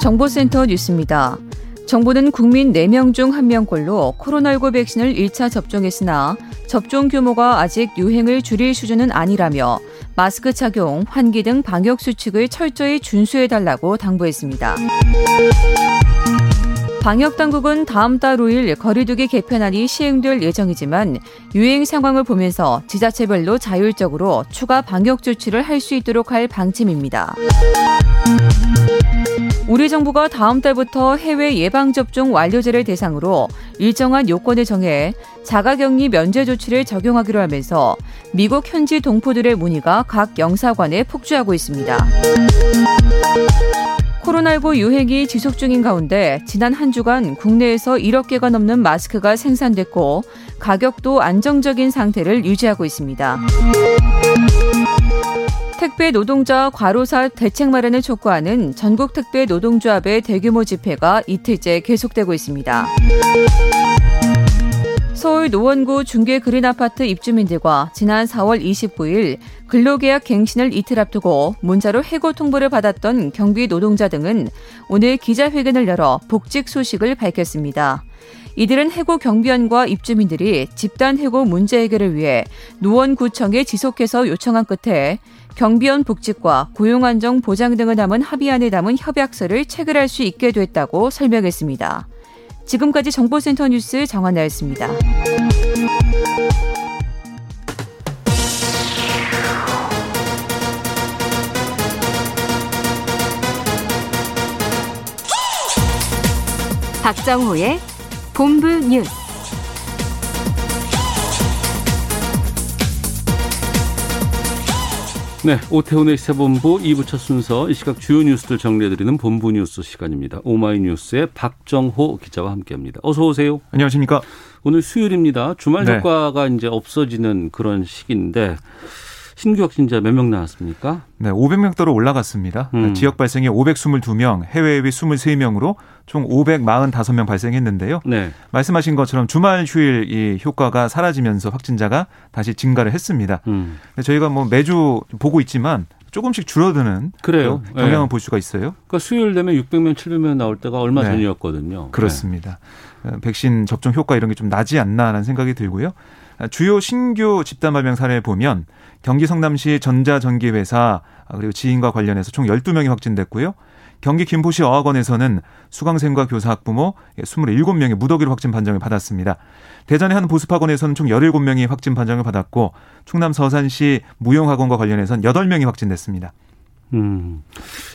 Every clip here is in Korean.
정보센터 뉴스입니다. 정부는 국민 4명 중 1명꼴로 코로나19 백신을 1차 접종했으나 접종 규모가 아직 유행을 줄일 수준은 아니라며 마스크 착용, 환기 등 방역 수칙을 철저히 준수해달라고 당부했습니다. 방역 당국은 다음 달 5일 거리두기 개편안이 시행될 예정이지만 유행 상황을 보면서 지자체별로 자율적으로 추가 방역 조치를 할 수 있도록 할 방침입니다. 우리 정부가 다음 달부터 해외 예방접종 완료자를 대상으로 일정한 요건을 정해 자가격리 면제 조치를 적용하기로 하면서 미국 현지 동포들의 문의가 각 영사관에 폭주하고 있습니다. 코로나19 유행이 지속 중인 가운데 지난 한 주간 국내에서 1억 개가 넘는 마스크가 생산됐고 가격도 안정적인 상태를 유지하고 있습니다. 택배 노동자 과로사 대책 마련을 촉구하는 전국 택배 노동조합의 대규모 집회가 이틀째 계속되고 있습니다. 서울 노원구 중계 그린 아파트 입주민들과 지난 4월 29일 근로계약 갱신을 이틀 앞두고 문자로 해고 통보를 받았던 경비 노동자 등은 오늘 기자회견을 열어 복직 소식을 밝혔습니다. 이들은 해고 경비원과 입주민들이 집단 해고 문제 해결을 위해 노원구청에 지속해서 요청한 끝에 경비원 복직과 고용안정 보장 등을 담은 합의안을 담은 협약서를 체결할 수 있게 됐다고 설명했습니다. 지금까지 정보센터 뉴스 정한나였습니다. 박정호의 본부 뉴스. 네, 오태훈의 시사본부 2부 첫 순서 이 시각 주요 뉴스들 정리해드리는 본부 뉴스 시간입니다. 오마이뉴스의 박정호 기자와 함께합니다. 어서 오세요. 안녕하십니까. 오늘 수요일입니다. 주말 네. 효과가 이제 없어지는 그런 시기인데 신규 확진자 몇 명 나왔습니까? 네, 500명대로 올라갔습니다. 음. 지역 발생이 522명, 해외 의 23명으로 총 545명 발생했는데요. 네. 말씀하신 것처럼 주말 휴일 이 효과가 사라지면서 확진자가 다시 증가를 했습니다. 음. 저희가 뭐 매주 보고 있지만 조금씩 줄어드는 그래요. 경향을 네. 볼 수가 있어요. 그러니까 수요일 되면 600명, 700명 나올 때가 얼마 네. 전이었거든요. 그렇습니다. 어, 백신 접종 효과 이런 게 좀 나지 않나라는 생각이 들고요. 아, 주요 신규 집단 발병 사례 보면 경기 성남시 전자전기회사 아, 그리고 지인과 관련해서 총 12명이 확진됐고요. 경기 김포시 어학원에서는 수강생과 교사 학부모 27명이 무더기로 확진 판정을 받았습니다. 대전의 한 보습학원에서는 총 17명이 확진 판정을 받았고 충남 서산시 무용학원과 관련해서는 8명이 확진됐습니다. 음.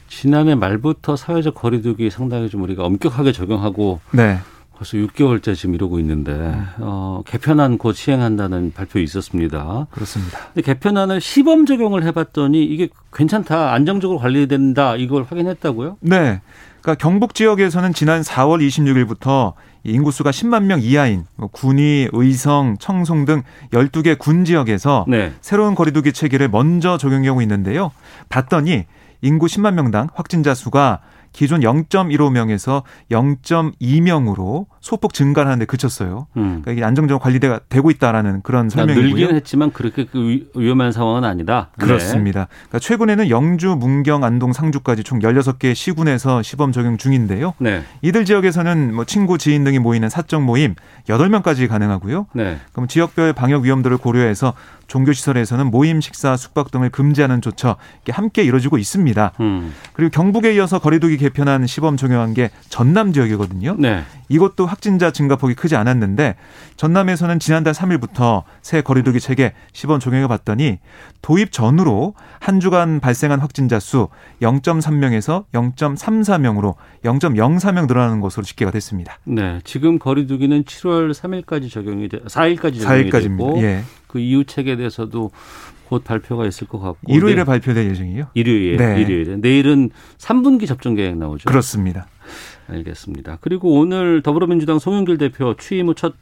지난해 말부터 사회적 거리두기 상당히 좀 우리가 엄격하게 적용하고 네. 벌써 6개월째 지금 이러고 있는데 어, 개편안 곧 시행한다는 발표 있었습니다. 그렇습니다. 근데 개편안을 시범 적용을 해봤더니 이게 괜찮다, 안정적으로 관리된다 이걸 확인했다고요? 네. 그러니까 경북 지역에서는 지난 4월 26일부터 인구수가 10만 명 이하인 뭐 군위, 의성, 청송 등 12개 군 지역에서 네. 새로운 거리두기 체계를 먼저 적용하고 있는데요. 봤더니 인구 10만 명당 확진자 수가 기존 0.15명에서 0.2명으로 소폭 증가하는 데 그쳤어요. 음. 그러니까 이게 안정적으로 관리가 되고 있다라는 그런 그러니까 설명이고요. 늘기는 했지만 그렇게 그 위- 위험한 상황은 아니다. 네. 그렇습니다. 그러니까 최근에는 영주, 문경, 안동, 상주까지 총 16개 시군에서 시범 적용 중인데요. 네. 이들 지역에서는 뭐 친구, 지인 등이 모이는 사적 모임 8명까지 가능하고요. 네. 그럼 지역별 방역 위험도를 고려해서 종교시설에서는 모임, 식사, 숙박 등을 금지하는 조처 함께 이루어지고 있습니다. 음. 그리고 경북에 이어서 거리두기 개편한 시범 적용한 게 전남 지역이거든요. 네. 이것도 확진자 증가폭이 크지 않았는데 전남에서는 지난달 3일부터 새 거리두기 체계 시범 적용해 봤더니 도입 전후로 한 주간 발생한 확진자 수 0.3명에서 0.34명으로 0.04명 늘어나는 것으로 집계가 됐습니다. 네. 지금 거리두기는 7월 3일까지 적용이 돼, 4일까지 적용이 4일까지입니다. 됐고 예. 그 이후 책에 대해서도 곧 발표가 있을 것 같고 일요일에 네. 발표될 예정이에요. 일요일 네. 일요일에 내일은 3분기 접종 계획 나오죠. 그렇습니다. 알겠습니다. 그리고 오늘 더불어민주당 송영길 대표 취임 후 첫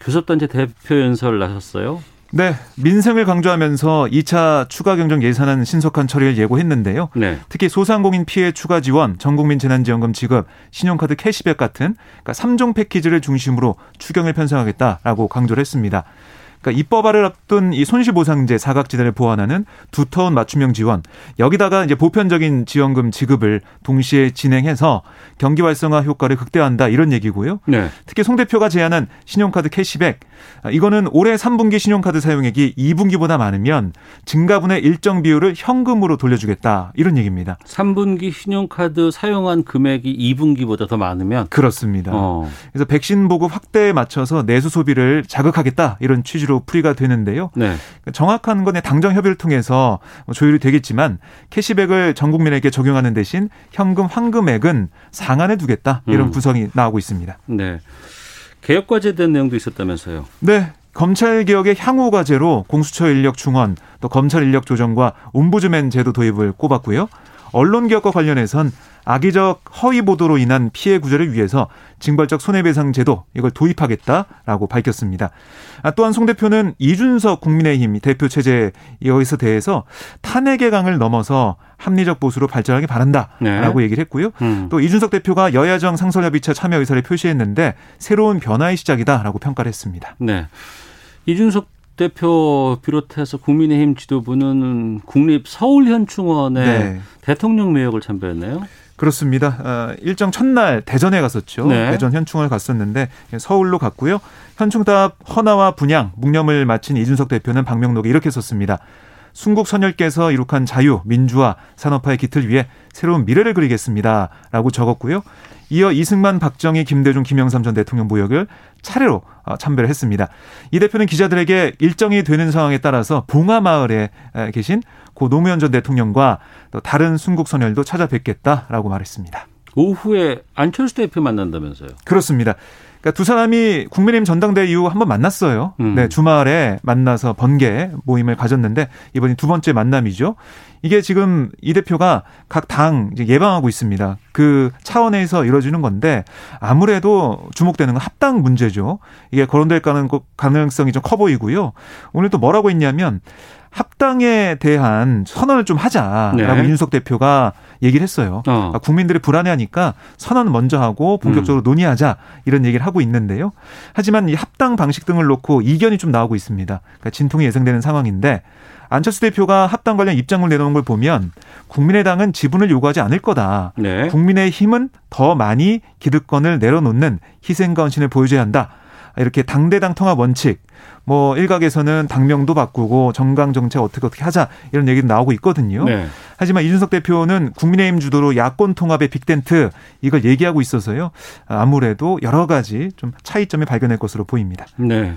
교섭단체 대표 연설 나섰어요. 네, 민생을 강조하면서 2차 추가 경정 예산안 신속한 처리를 예고했는데요. 네. 특히 소상공인 피해 추가 지원, 전국민 재난지원금 지급, 신용카드 캐시백 같은 그러니까 3종 패키지를 중심으로 추경을 편성하겠다라고 강조를 했습니다. 그러니까 입법화를 앞둔 이 손실보상제 사각지대를 보완하는 두터운 맞춤형 지원 여기다가 이제 보편적인 지원금 지급을 동시에 진행해서 경기 활성화 효과를 극대화한다 이런 얘기고요. 네. 특히 송 대표가 제안한 신용카드 캐시백 아, 이거는 올해 3분기 신용카드 사용액이 2분기보다 많으면 증가분의 일정 비율을 현금으로 돌려주겠다 이런 얘기입니다. 3분기 신용카드 사용한 금액이 2분기보다 더 많으면 그렇습니다. 어. 그래서 백신 보급 확대에 맞춰서 내수 소비를 자극하겠다 이런 취지로 풀이가 되는데요. 네. 정확한 건의 당정 협의를 통해서 조율이 되겠지만 캐시백을 전 국민에게 적용하는 대신 현금 환금액은 상한해 두겠다 이런 음. 구성이 나오고 있습니다. 네. 개혁 과제에 대한 내용도 있었다면서요. 네. 검찰 개혁의 향후 과제로 공수처 인력 중원, 또 검찰 인력 조정과 옴부즈맨 제도 도입을 꼽았고요. 언론 개혁과 관련해선 악의적 허위 보도로 인한 피해 구제를 위해서 징벌적 손해배상 제도 이걸 도입하겠다라고 밝혔습니다. 아, 또한 송 대표는 이준석 국민의힘 대표 체제 여기서 대해서 탄핵의 강을 넘어서 합리적 보수로 발전하기 바란다라고 네. 얘기를 했고요. 음. 또 이준석 대표가 여야정 상설협의체 참여 의사를 표시했는데 새로운 변화의 시작이다라고 평가를 했습니다. 네. 이준석 대표 비롯해서 국민의힘 지도부는 국립 서울현충원에 네. 대통령 매역을 참배했네요. 그렇습니다. 어, 일정 첫날 대전에 갔었죠. 네. 대전 현충을 갔었는데 서울로 갔고요. 현충탑 헌화와 분양, 묵념을 마친 이준석 대표는 방명록에 이렇게 썼습니다. 순국 선열께서 이룩한 자유, 민주화, 산업화의 기틀 위에 새로운 미래를 그리겠습니다. 라고 적었고요. 이어 이승만, 박정희, 김대중, 김영삼 전 대통령 모역을 차례로 어, 참배를 했습니다. 이 대표는 기자들에게 일정이 되는 상황에 따라서 봉화마을에 에, 계신 고 노무현 전 대통령과 또 다른 순국 선열도 찾아뵙겠다라고 말했습니다. 오후에 안철수 대표 만난다면서요. 그렇습니다. 그러니까 두 사람이 국민의힘 전당대회 이후 한번 만났어요. 음. 네, 주말에 만나서 번개 모임을 가졌는데 이번이 두 번째 만남이죠. 이게 지금 이 대표가 각 당 예방하고 있습니다. 그 차원에서 이루어지는 건데 아무래도 주목되는 건 합당 문제죠. 이게 거론될 가능성이 좀 커 보이고요. 오늘 또 뭐라고 했냐면 합당에 대한 선언을 좀 하자라고 네. 이준석 대표가 얘기를 했어요. 어. 아, 국민들이 불안해하니까 선언 먼저 하고 본격적으로 논의하자 이런 얘기를 하고 있는데요. 하지만 이 합당 방식 등을 놓고 이견이 좀 나오고 있습니다. 그러니까 진통이 예상되는 상황인데 안철수 대표가 합당 관련 입장을 내놓은 걸 보면 국민의당은 지분을 요구하지 않을 거다. 네. 국민의 힘은 더 많이 기득권을 내려놓는 희생과 헌신을 보여줘야 한다. 이렇게 당대당 통합 원칙, 뭐 일각에서는 당명도 바꾸고 정강 정책 어떻게 어떻게 하자 이런 얘기도 나오고 있거든요. 네. 하지만 이준석 대표는 국민의힘 주도로 야권 통합의 빅텐트 이걸 얘기하고 있어서요. 아무래도 여러 가지 좀 차이점이 발견할 것으로 보입니다. 네.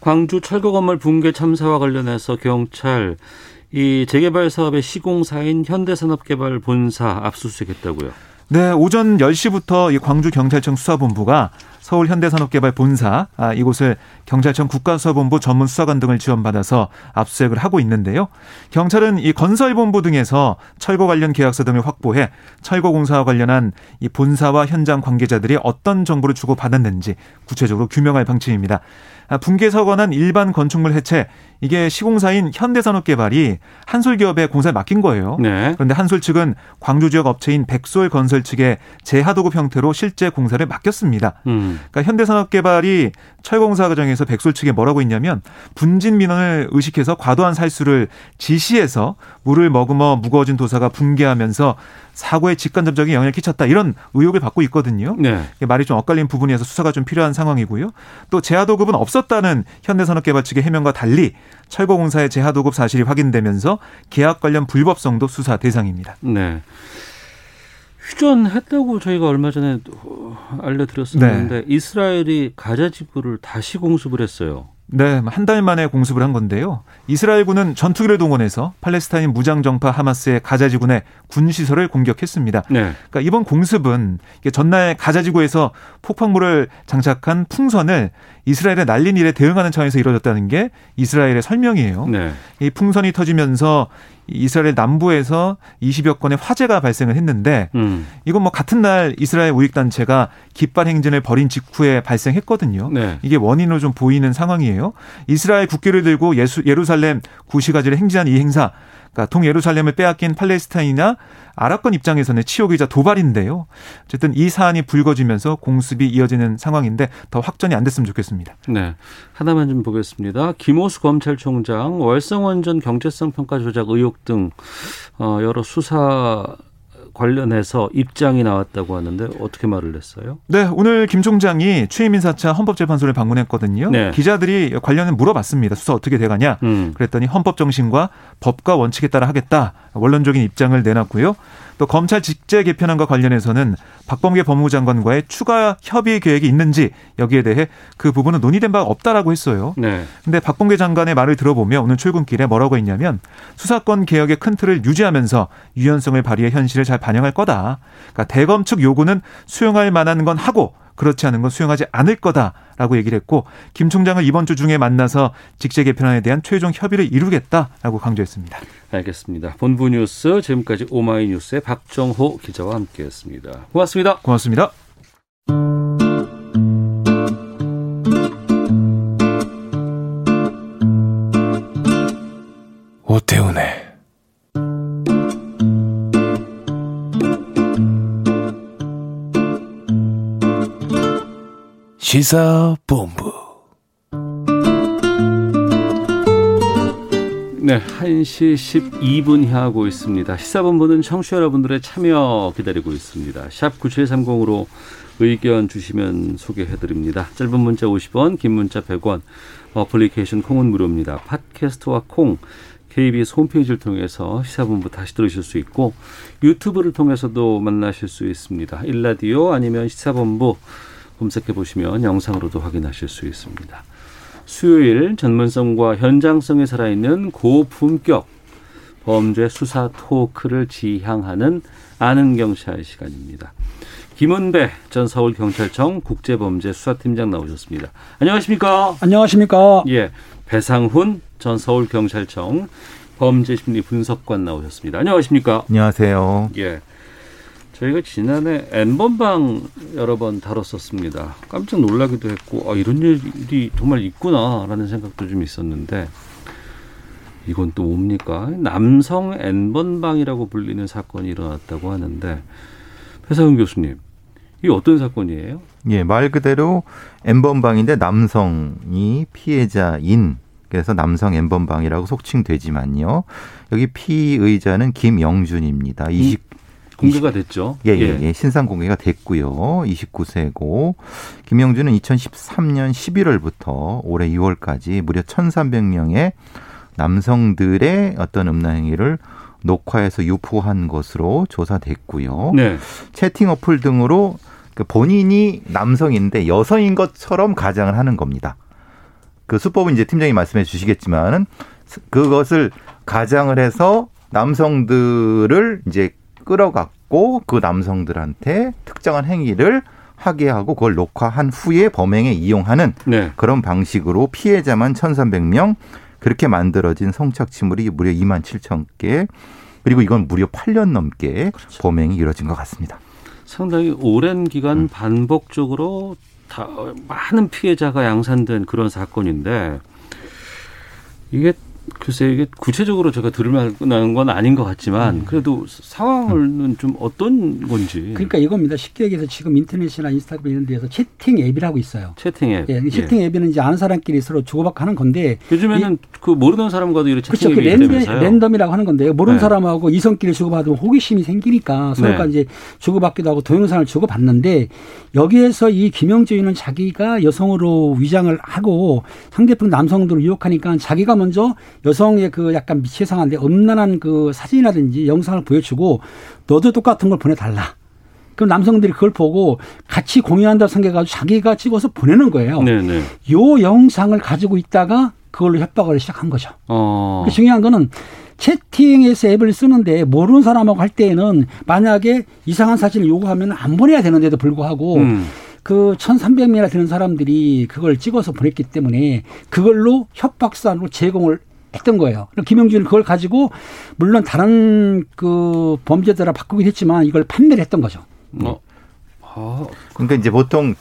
광주 철거 건물 붕괴 참사와 관련해서 경찰 이 재개발 사업의 시공사인 현대산업개발 본사 압수수색했다고요. 네, 오전 10시부터 이 광주 경찰청 수사본부가 서울 현대산업개발 본사 아, 이곳을 경찰청 국가수사본부 전문 수사관 등을 지원받아서 압수수색을 하고 있는데요. 경찰은 이 건설본부 등에서 철거 관련 계약서 등을 확보해 철거 공사와 관련한 이 본사와 현장 관계자들이 어떤 정보를 주고 받았는지 구체적으로 규명할 방침입니다. 아, 붕괴 사고난 일반 건축물 해체 이게 시공사인 현대산업개발이 한솔기업에 공사를 맡긴 거예요. 네. 그런데 한솔 측은 광주 지역 업체인 백솔 건설 측에 재하도급 형태로 실제 공사를 맡겼습니다. 음. 그러니까 현대산업개발이 철공사 과정에서 백솔 측에 뭐라고 했냐면 분진 민원을 의식해서 과도한 살수를 지시해서 물을 머금어 무거워진 도사가 붕괴하면서 사고에 직간접적인 영향을 끼쳤다 이런 의혹을 받고 있거든요. 네. 말이 좀 엇갈린 부분이어서 수사가 좀 필요한 상황이고요. 또 재하도급은 없었다는 현대산업개발 측의 해명과 달리 철거공사의 재하도급 사실이 확인되면서 계약 관련 불법성도 수사 대상입니다. 네. 휴전했다고 저희가 얼마 전에 알려드렸었는데 이스라엘이 가자 지구를 다시 공습을 했어요. 네, 한 달 만에 공습을 한 건데요. 이스라엘군은 전투기를 동원해서 팔레스타인 무장정파 하마스의 가자지구의 군시설을 공격했습니다. 네. 그러니까 이번 공습은 전날 가자지구에서 폭풍물을 장착한 풍선을 이스라엘에 날린 일에 대응하는 차원에서 이루어졌다는 게 이스라엘의 설명이에요. 네. 이 풍선이 터지면서 이스라엘 남부에서 20여 건의 화재가 발생을 했는데 음. 이건 뭐 같은 날 이스라엘 우익 단체가 깃발 행진을 벌인 직후에 발생했거든요. 네. 이게 원인으로 좀 보이는 상황이에요. 이스라엘 국기를 들고 예수, 예루살렘 구시가지를 행진한 이 행사 그러니까 동예루살렘을 빼앗긴 팔레스타인이나 아랍권 입장에서는 치욕이자 도발인데요. 어쨌든 이 사안이 불거지면서 공습이 이어지는 상황인데 더 확전이 안 됐으면 좋겠습니다. 네. 하나만 좀 보겠습니다. 김호수 검찰총장 월성원전 경제성 평가 조작 의혹 등 어, 여러 수사 관련해서 입장이 나왔다고 하는데 어떻게 말을 했어요? 네, 오늘 김 총장이 취임 인사차 헌법재판소를 방문했거든요. 네. 기자들이 관련해 물어봤습니다. 수사 어떻게 돼가냐? 음. 그랬더니 헌법 정신과 법과 원칙에 따라 하겠다. 원론적인 입장을 내놨고요. 또 검찰 직제 개편안과 관련해서는 박범계 법무부 장관과의 추가 협의 계획이 있는지 여기에 대해 그 부분은 논의된 바가 없다라고 했어요. 네. 근데 박범계 장관의 말을 들어보면 오늘 출근길에 뭐라고 했냐면 수사권 개혁의 큰 틀을 유지하면서 유연성을 발휘해 현실을 잘 반영할 거다. 그러니까 대검 측 요구는 수용할 만한 건 하고 그렇지 않은 건 수용하지 않을 거다라고 얘기를 했고 김 총장을 이번 주 중에 만나서 직제 개편안에 대한 최종 협의를 이루겠다라고 강조했습니다. 알겠습니다. 본부 뉴스 지금까지 오마이뉴스의 박정호 기자와 함께했습니다. 고맙습니다. 고맙습니다. 오태훈의 시사본부 네, 1시 12분 향하고 있습니다. 시사본부는 청취자 여러분들의 참여 기다리고 있습니다. 샵 9730으로 의견 주시면 소개해드립니다. 짧은 문자 50원, 긴 문자 100원, 어플리케이션 콩은 무료입니다. 팟캐스트와 콩, KBS 홈페이지를 통해서 시사본부 다시 들으실 수 있고 유튜브를 통해서도 만나실 수 있습니다. 일라디오 아니면 시사본부 검색해 보시면 영상으로도 확인하실 수 있습니다. 수요일 전문성과 현장성이 살아있는 고품격 범죄 수사 토크를 지향하는 아는 경찰 시간입니다. 김은배 전 서울경찰청 국제범죄수사팀장 나오셨습니다. 안녕하십니까? 안녕하십니까? 예. 배상훈 전 서울경찰청 범죄심리 분석관 나오셨습니다. 안녕하십니까? 안녕하세요. 예. 저희가 지난해 N번방 여러 번 다뤘었습니다. 깜짝 놀라기도 했고, 아, 이런 일이 정말 있구나라는 생각도 좀 있었는데, 이건 또 뭡니까? 남성 N번방이라고 불리는 사건이 일어났다고 하는데, 회사훈 교수님, 이게 어떤 사건이에요? 예, 말 그대로 N번방인데 남성이 피해자인 그래서 남성 N번방이라고 속칭되지만요. 여기 피의자는 김영준입니다. 20, 공개가 됐죠. 예, 예, 예. 신상 공개가 됐고요. 29세고 김영준은 2013년 11월부터 올해 2월까지 무려 1,300명의 남성들의 어떤 음란 행위를 녹화해서 유포한 것으로 조사됐고요. 네. 채팅 어플 등으로 그 본인이 남성인데 여성인 것처럼 가장을 하는 겁니다. 그 수법은 이제 팀장이 말씀해 주시겠지만은 그것을 가장을 해서 남성들을 이제 끌어갔고 그 남성들한테 특정한 행위를 하게 하고 그걸 녹화한 후에 범행에 이용하는 네. 그런 방식으로 피해자만 1,300명 그렇게 만들어진 성착취물이 무려 2만 7천 개 그리고 이건 무려 8년 넘게 그렇죠. 범행이 이루어진 것 같습니다. 상당히 오랜 기간 음. 반복적으로 다 많은 피해자가 양산된 그런 사건인데 이게 글쎄 이게 구체적으로 제가 들을 만한 건 아닌 것 같지만 음. 그래도 상황은 좀 어떤 건지. 그러니까 이겁니다. 쉽게 얘기해서 지금 인터넷이나 인스타그램 이런 데에서 채팅 앱이라고 있어요. 채팅 앱. 예, 채팅 예. 앱에는 이제 아는 사람끼리 서로 주고받고 하는 건데 요즘에는 이, 그 모르는 사람과도 이렇게 채팅 그렇죠. 앱이 그 랜덤, 랜덤이라고 하는 건데요. 모르는 네. 사람하고 이성끼리 주고받으면 호기심이 생기니까 서로가 네. 이제 주고받기도 하고 동영상을 주고받는데 여기에서 이 김영주인은 자기가 여성으로 위장을 하고 상대편 남성들을 유혹하니까 자기가 먼저 여성의 그 약간 미치상한데 음란한 그 사진이라든지 영상을 보여주고 너도 똑같은 걸 보내달라. 그럼 남성들이 그걸 보고 같이 공유한다고 생각해가지고 자기가 찍어서 보내는 거예요. 네네. 요 영상을 가지고 있다가 그걸로 협박을 시작한 거죠. 어. 그 중요한 거는 채팅에서 앱을 쓰는데 모르는 사람하고 할 때에는 만약에 이상한 사진을 요구하면 안 보내야 되는데도 불구하고 음. 그 1,300명이나 되는 사람들이 그걸 찍어서 보냈기 때문에 그걸로 협박산으로 제공을 했던 거예요. 그럼 김영준은 그걸 가지고 물론 다른 그 범죄자라 바꾸긴 했지만 이걸 판매를 했던 거죠. 어. 아, 그러니까 이제 보통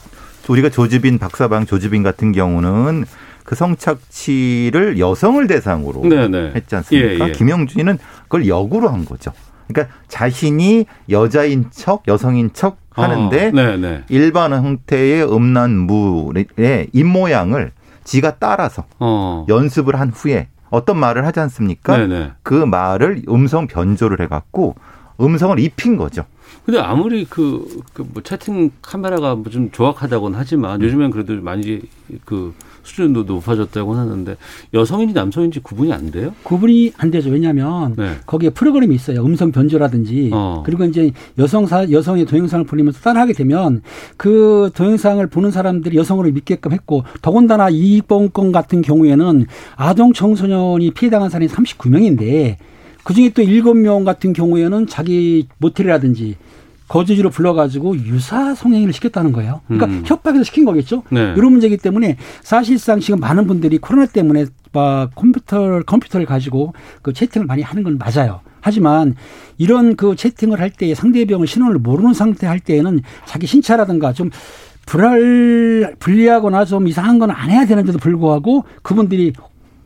우리가 조주빈 박사방 조주빈 같은 경우는 그 성착취를 여성을 대상으로 네네. 했지 않습니까? 예, 예. 김영준이는 그걸 역으로 한 거죠. 그러니까 자신이 여자인 척, 여성인 척 하는데 어. 일반 형태의 음란물의 입모양을 지가 따라서 어. 연습을 한 후에 어떤 말을 하지 않습니까? 네네. 그 말을 음성 변조를 해갖고 음성을 입힌 거죠. 근데 아무리 그, 그 뭐 채팅 카메라가 뭐 좀 조악하다고는 하지만 요즘엔 그래도 많이 그 수준도 높아졌다고는 하는데 여성인지 남성인지 구분이 안 돼요? 구분이 안 되죠. 왜냐하면 네. 거기에 프로그램이 있어요. 음성 변조라든지 어. 그리고 이제 여성사 여성의 동영상을 보내면서 따라하게 되면 그 동영상을 보는 사람들이 여성으로 믿게끔 했고 더군다나 이봉건 같은 경우에는 아동 청소년이 피해당한 사람이 39명인데 그 중에 또 7명 같은 경우에는 자기 모텔이라든지 거주지로 불러가지고 유사 성행위를 시켰다는 거예요. 그러니까 음. 협박해서 시킨 거겠죠. 네. 이런 문제이기 때문에 사실상 지금 많은 분들이 코로나 때문에 막 컴퓨터 컴퓨터를 가지고 그 채팅을 많이 하는 건 맞아요. 하지만 이런 그 채팅을 할때 상대방의 신원을 모르는 상태 할 때에는 자기 신차라든가 좀 불알 불리하거나 좀 이상한 건 안 해야 되는데도 불구하고 그분들이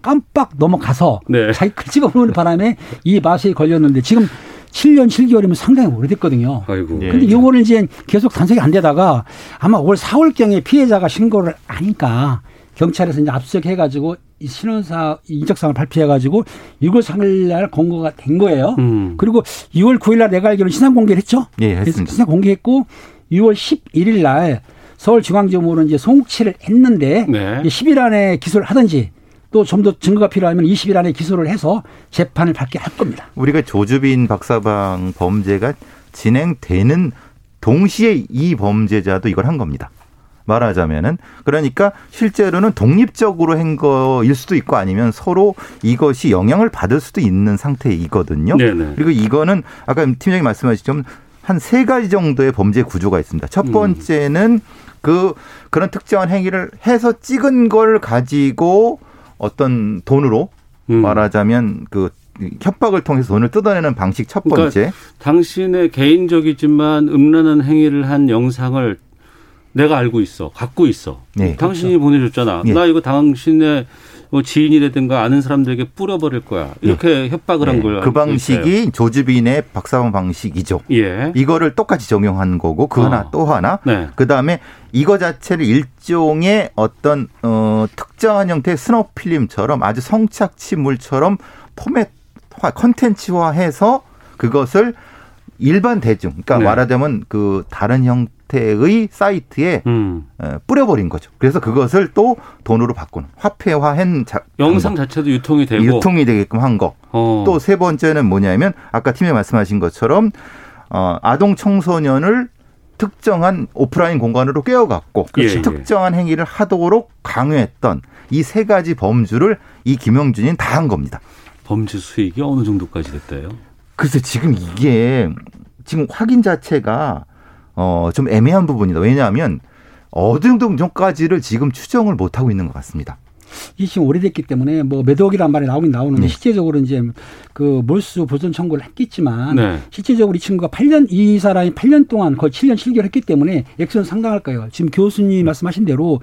깜빡 넘어가서 네. 자기 보는 바람에 이 맛에 걸렸는데 지금 7년 7개월이면 상당히 오래됐거든요. 아이고. 예. 근데 요거를 이제 계속 단속이 안 되다가 아마 올 4월경에 피해자가 신고를 하니까 경찰에서 이제 압수해가지고 이 신원사 인적사항을 발표해가지고 6월 3일 날 공고가 된 거예요. 음. 그리고 2월 9일 날 내가 알기로는 신상 공개를 했죠. 예, 했습니다. 신상 공개했고 6월 11일 날 서울중앙지검으로 이제 송치를 했는데 네. 10일 안에 기소를 하든지 또 좀 더 증거가 필요하면 20일 안에 기소를 해서 재판을 받게 할 겁니다. 우리가 조주빈 박사방 범죄가 진행되는 동시에 이 범죄자도 이걸 한 겁니다. 말하자면은 그러니까 실제로는 독립적으로 한 거일 수도 있고 아니면 서로 이것이 영향을 받을 수도 있는 상태이거든요. 네네. 그리고 이거는 아까 팀장님 말씀하셨지만 한세 가지 정도의 범죄 구조가 있습니다. 첫 번째는 그 그런 특정한 행위를 해서 찍은 걸 가지고 어떤 돈으로 음. 말하자면 그 협박을 통해서 돈을 뜯어내는 방식 첫 그러니까 번째. 당신의 개인적이지만 음란한 행위를 한 영상을 내가 알고 있어, 갖고 있어. 네, 당신이 보내줬잖아. 예. 나 이거 당신의 뭐 지인이라든가 아는 사람들에게 뿌려버릴 거야. 이렇게 협박을 한 네, 걸. 그 알고 있어요. 방식이 조주빈의 박사방 방식이죠. 예. 이거를 똑같이 적용한 거고 그 하나 어. 또 하나 네. 그다음에 이거 자체를 일종의 어떤 어 특정한 형태의 스노 필름처럼 아주 성착취물처럼 포맷화 컨텐츠화해서 그것을 일반 대중 그러니까 네. 말하자면 그 다른 형 태의 사이트에 음. 어, 뿌려버린 거죠. 그래서 그것을 또 돈으로 바꾸는 화폐화한 자, 영상. 자체도 유통이 되고. 유통이 되게끔 한 거. 어. 또세 번째는 뭐냐면 아까 팀장님 말씀하신 것처럼 어, 아동 청소년을 특정한 오프라인 공간으로 깨어갔고 그렇죠. 특정한 행위를 하도록 강요했던 이 세 가지 범주를 이 김영준이 다 한 겁니다. 범죄 수익이 어느 정도까지 됐대요? 글쎄 지금 이게 지금 확인 자체가 어, 좀 애매한 부분이다. 왜냐하면 어느 정도까지를 지금 추정을 못 하고 있는 것 같습니다. 이게 지금 오래됐기 때문에 뭐 매덕이란 말이 나오긴 나오는데 네. 실제적으로 이제 그 몰수 보존 청구를 했겠지만 네. 실제적으로 이 친구가 8년 이 사람이 8년 동안 거의 7년 7개월 했기 때문에 액수는 상당할 거예요. 지금 교수님 말씀하신 대로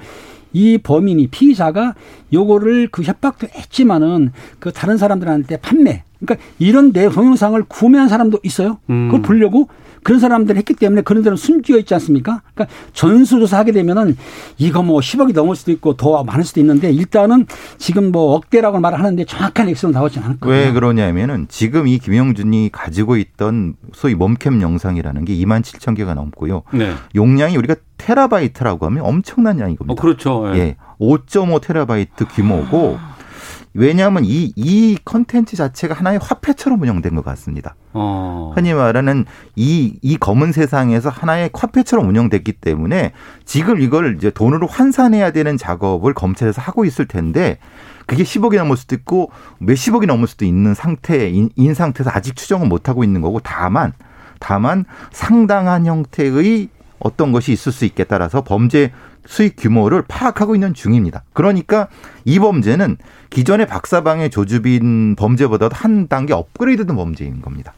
이 범인이 피의자가 요거를 그 협박도 했지만은 그 다른 사람들한테 판매 그러니까 이런 내 동영상을 구매한 사람도 있어요. 그걸 음. 보려고 그런 사람들 했기 때문에 그런 데는 숨겨 있지 않습니까? 그러니까 전수조사 하게 되면은 이거 뭐 10억이 넘을 수도 있고 더 많을 수도 있는데 일단은 지금 뭐 억대라고 말을 하는데 정확한 액수는 나오지 않거든요. 왜 그러냐면은 지금 이 김영준이 가지고 있던 소위 멈캠 영상이라는 게 2만 7천 개가 넘고요. 네. 용량이 우리가 테라바이트라고 하면 엄청난 어, 양이겁니다. 그렇죠. 예. 예. 5.5 테라바이트 규모고 왜냐하면 이, 이 컨텐츠 자체가 하나의 화폐처럼 운영된 것 같습니다. 어. 흔히 말하는 이, 이 검은 세상에서 하나의 화폐처럼 운영됐기 때문에 지금 이걸 이제 돈으로 환산해야 되는 작업을 검찰에서 하고 있을 텐데 그게 10억이 넘을 수도 있고 몇십억이 넘을 수도 있는 상태인 인 상태에서 아직 추정은 못 하고 있는 거고 다만 다만 상당한 형태의 어떤 것이 있을 수 있게 따라서 범죄 수익 규모를 파악하고 있는 중입니다. 그러니까 이 범죄는 기존의 박사방의 조주빈 범죄보다도 한 단계 업그레이드된 범죄인 겁니다.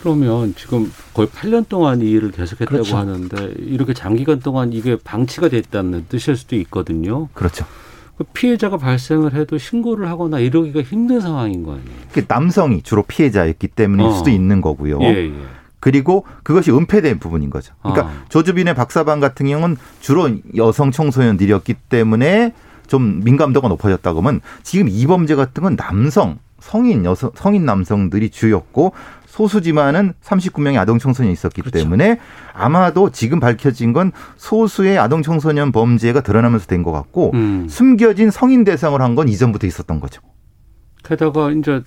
그러면 지금 거의 8년 동안 이 일을 계속했다고 그렇죠. 하는데 이렇게 장기간 동안 이게 방치가 됐다는 뜻일 수도 있거든요. 그렇죠. 그 피해자가 발생을 해도 신고를 하거나 이러기가 힘든 상황인 거 아니에요? 그 남성이 주로 피해자였기 때문일 어. 수도 있는 거고요. 예, 예. 그리고 그것이 은폐된 부분인 거죠. 그러니까 아. 조주빈의 박사방 같은 경우는 주로 여성 청소년들이었기 때문에 좀 민감도가 높아졌다고 하면 지금 이 범죄 같은 건 남성, 성인 여성, 성인 남성들이 주였고 소수지만은 39명의 아동 청소년이 있었기 그렇죠. 때문에 아마도 지금 밝혀진 건 소수의 아동 청소년 범죄가 드러나면서 된 것 같고 음. 숨겨진 성인 대상으로 한건 이전부터 있었던 거죠. 게다가 이제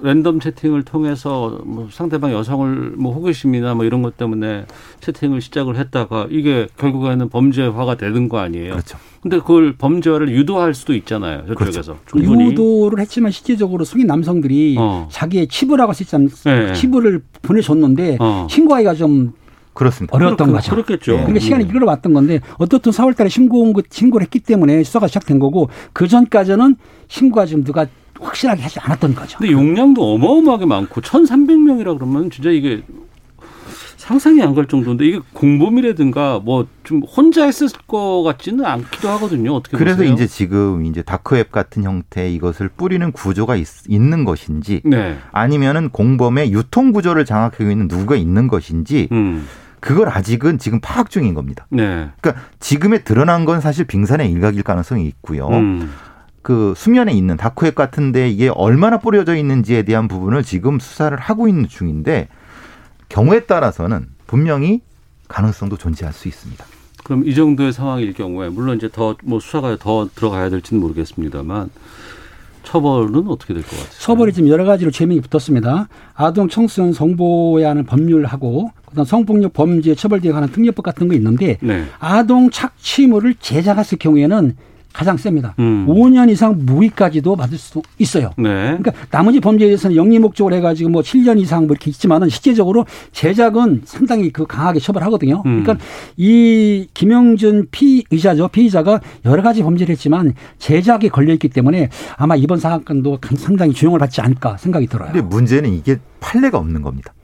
랜덤 채팅을 통해서 뭐 상대방 여성을 뭐 호기심이나 뭐 이런 것 때문에 채팅을 시작을 했다가 이게 결국에는 범죄화가 되는 거 아니에요. 그렇죠. 근데 그걸 범죄화를 유도할 수도 있잖아요. 저쪽에서 충분히. 유도를 했지만 실질적으로 성인 남성들이 어. 자기의 치부라고 할수 있지 네. 않 치부를 보내줬는데 어. 신고하기가 좀 그렇습니다. 어려웠던 그렇- 거죠. 그렇겠죠. 그러니까 시간이 음. 이끌어왔던 건데 어떻든 4월달에 신고 신고를 했기 때문에 수사가 시작된 거고 그 전까지는 신고가 지금 누가 확실하게 하지 않았던 거죠. 근데 용량도 어마어마하게 많고 1,300명이라 그러면 진짜 이게 상상이 안 갈 정도인데 이게 공범이라든가 뭐 좀 혼자 했을 것 같지는 않기도 하거든요. 어떻게 그래서 보세요? 이제 지금 이제 다크웹 같은 형태 이것을 뿌리는 구조가 있, 는 것인지 네. 아니면은 공범의 유통 구조를 장악하고 있는 누가 있는 것인지 음. 그걸 아직은 지금 파악 중인 겁니다. 네. 그러니까 지금에 드러난 건 사실 빙산의 일각일 가능성이 있고요. 음. 그 수면에 있는 다크웹 같은데 이게 얼마나 뿌려져 있는지에 대한 부분을 지금 수사를 하고 있는 중인데 경우에 따라서는 분명히 가능성도 존재할 수 있습니다. 그럼 이 정도의 상황일 경우에 물론 이제 더 뭐 수사가 더 들어가야 될지는 모르겠습니다만 처벌은 어떻게 될 것 같아요? 처벌이 지금 여러 가지로 죄명이 붙었습니다. 아동 청소년 성보호에 하는 법률하고 그다음 성폭력 범죄 처벌에 관한 특례법 같은 거 있는데 네. 아동 착취물을 제작했을 경우에는 가장 셉니다. 음. 5년 이상 무기까지도 받을 수 있어요. 네. 그러니까 나머지 범죄에 대해서는 영리 목적으로 해가지고 뭐 7년 이상 뭐 이렇게 있지만은 실제적으로 제작은 상당히 그 강하게 처벌하거든요. 음. 그러니까 이 김영준 피의자죠. 피의자가 여러 가지 범죄를 했지만 제작에 걸려있기 때문에 아마 이번 사건도 상당히 주용을 받지 않을까 생각이 들어요. 근데 문제는 이게 판례가 없는 겁니다.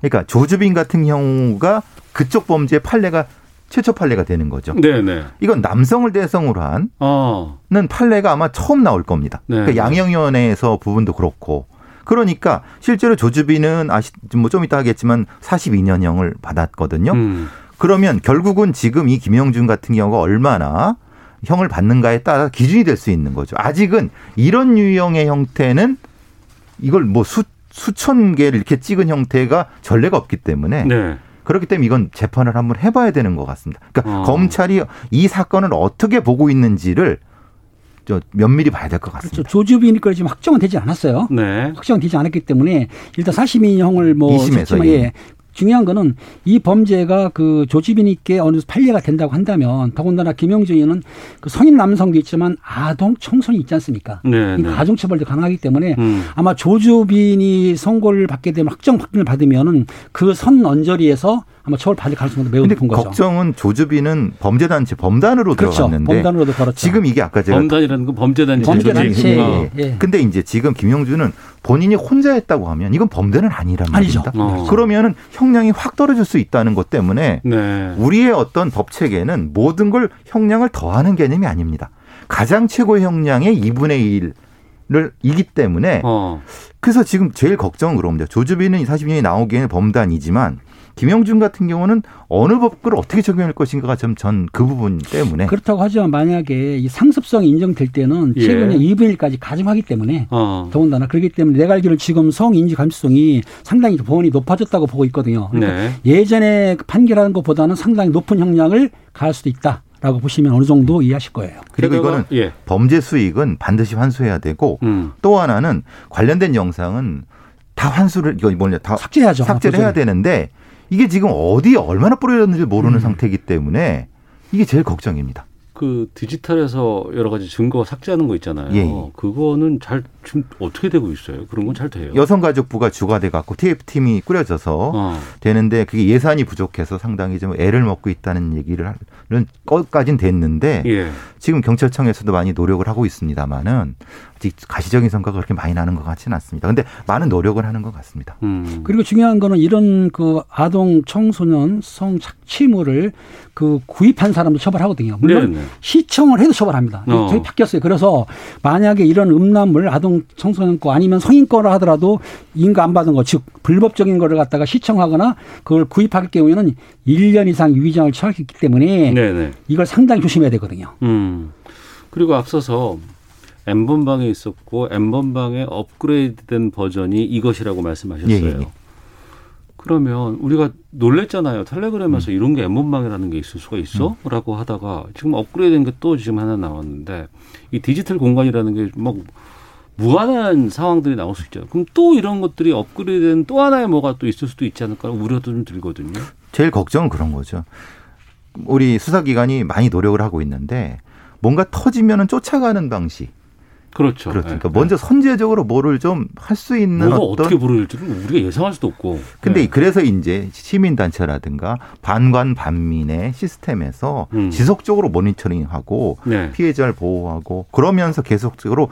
그러니까 조주빈 같은 경우가 그쪽 범죄의 판례가 최초 판례가 되는 거죠. 네, 네. 이건 남성을 대상으로 한 어. 는 판례가 아마 처음 나올 겁니다. 네. 그러니까 양형위원회에서 부분도 그렇고. 그러니까 실제로 조주빈은 아시 뭐 좀 이따 하겠지만 42년형을 받았거든요. 음. 그러면 결국은 지금 이 김영준 같은 경우가 얼마나 형을 받는가에 따라 기준이 될 수 있는 거죠. 아직은 이런 유형의 형태는 이걸 뭐 수, 수천 개를 이렇게 찍은 형태가 전례가 없기 때문에 네. 그렇기 때문에 이건 재판을 한번 해봐야 되는 것 같습니다. 그러니까 어. 검찰이 이 사건을 어떻게 보고 있는지를 저 면밀히 봐야 될것 그렇죠. 같습니다. 조주빈이 걸 지금 확정은 되지 않았어요. 네. 확정되지 않았기 때문에 일단 42년형을 뭐 이심에서, 줬지만, 예. 예. 중요한 거는 이 범죄가 그 조지빈이께 어느 정도 판례가 된다고 한다면 더군다나 김영준이는 그 성인 남성도 있지만 아동 청소년이 있지 않습니까? 네, 이 네. 가중처벌도 가능하기 때문에 음. 아마 조주빈이 선고를 받게 되면 확정 확정을 받으면은 그 선 언저리에서 아마 처벌 받을 가능성도 매우 근데 높은 거죠. 걱정은 조주빈은 범죄단체 범단으로 그렇죠. 들어갔는데 범단으로도 걸었죠. 지금 이게 아까 제가 범단이라는 건 범죄단체. 범죄단체. 조직이구나. 예, 예. 근데 이제 지금 김영준은 본인이 혼자 했다고 하면 이건 범죄는 아니란 아니죠. 말입니다. 어. 그러면은 형량이 확 떨어질 수 있다는 것 때문에 네. 우리의 어떤 법 체계는 모든 걸 형량을 더하는 개념이 아닙니다. 가장 최고의 형량의 2분의 1을 이기 때문에 어. 그래서 지금 제일 걱정은 그럽니다. 조주빈은 40년이 나오기에는 범단이지만 김영준 같은 경우는 어느 법을 어떻게 적용할 것인가가 좀 전 그 부분 때문에 그렇다고 하지만 만약에 이 상습성이 인정될 때는 예. 최근에 2분의 1까지 가중하기 때문에 어. 더군다나 그렇기 때문에 내가 알기로는 지금 성인지 감수성이 상당히 법원이 높아졌다고 보고 있거든요. 그러니까 네. 예전에 판결하는 것보다는 상당히 높은 형량을 가할 수도 있다. 라고 보시면 어느 정도 이해하실 거예요. 그리고 이거는 예. 범죄 수익은 반드시 환수해야 되고 음. 또 하나는 관련된 영상은 다 환수를 이거 뭐냐 다 삭제해야죠. 삭제를 해야 되는데 이게 지금 어디에 얼마나 뿌려졌는지 모르는 음. 상태이기 때문에 이게 제일 걱정입니다. 그 디지털에서 여러 가지 증거 삭제하는 거 있잖아요. 예, 예. 그거는 잘 지금 어떻게 되고 있어요? 그런 건 잘 돼요. 여성가족부가 주가 돼 갖고 TF팀이 꾸려져서 어. 되는데 그게 예산이 부족해서 상당히 좀 애를 먹고 있다는 얘기를 하는 것까진 됐는데 예. 지금 경찰청에서도 많이 노력을 하고 있습니다만은 가시적인 성과가 그렇게 많이 나는 것 같지는 않습니다. 근데 많은 노력을 하는 것 같습니다. 음. 그리고 중요한 거는 이런 그 아동 청소년 성 착취물을 그 구입한 사람도 처벌하거든요. 물론 네네. 시청을 해도 처벌합니다. 어. 저희 바뀌었어요. 그래서 만약에 이런 음란물 아동 청소년 거 아니면 성인 거라 하더라도 인가 안 받은 거, 즉 불법적인 거를 갖다가 시청하거나 그걸 구입할 경우에는 1년 이상 유기장을 처할 수 있기 때문에 네네. 이걸 상당히 조심해야 되거든요. 음. 그리고 앞서서 N번방에 있었고 N번방의 업그레이드된 버전이 이것이라고 말씀하셨어요. 예, 예, 예. 그러면 우리가 놀랬잖아요. 음. 텔레그램에서 이런 게 N번방이라는 게 있을 수가 있어? 라고 하다가 지금 업그레이드된 게 또 지금 하나 나왔는데 이 디지털 공간이라는 게 막 무한한 상황들이 나올 수 있잖아요. 그럼 또 이런 것들이 업그레이드된 또 하나의 뭐가 또 있을 수도 있지 않을까 우려도 좀 들거든요. 제일 걱정은 그런 거죠. 우리 수사기관이 많이 노력을 하고 있는데 뭔가 터지면은 쫓아가는 방식. 그렇죠. 그렇죠. 예. 그러니까 먼저 선제적으로 뭐를 좀 할 수 있는 뭐가 어떤 어떻게 부를지는 우리가 예상할 수도 없고. 근데 예. 그래서 이제 시민 단체라든가 반관 반민의 시스템에서 음. 지속적으로 모니터링하고 네. 피해자를 보호하고 그러면서 계속적으로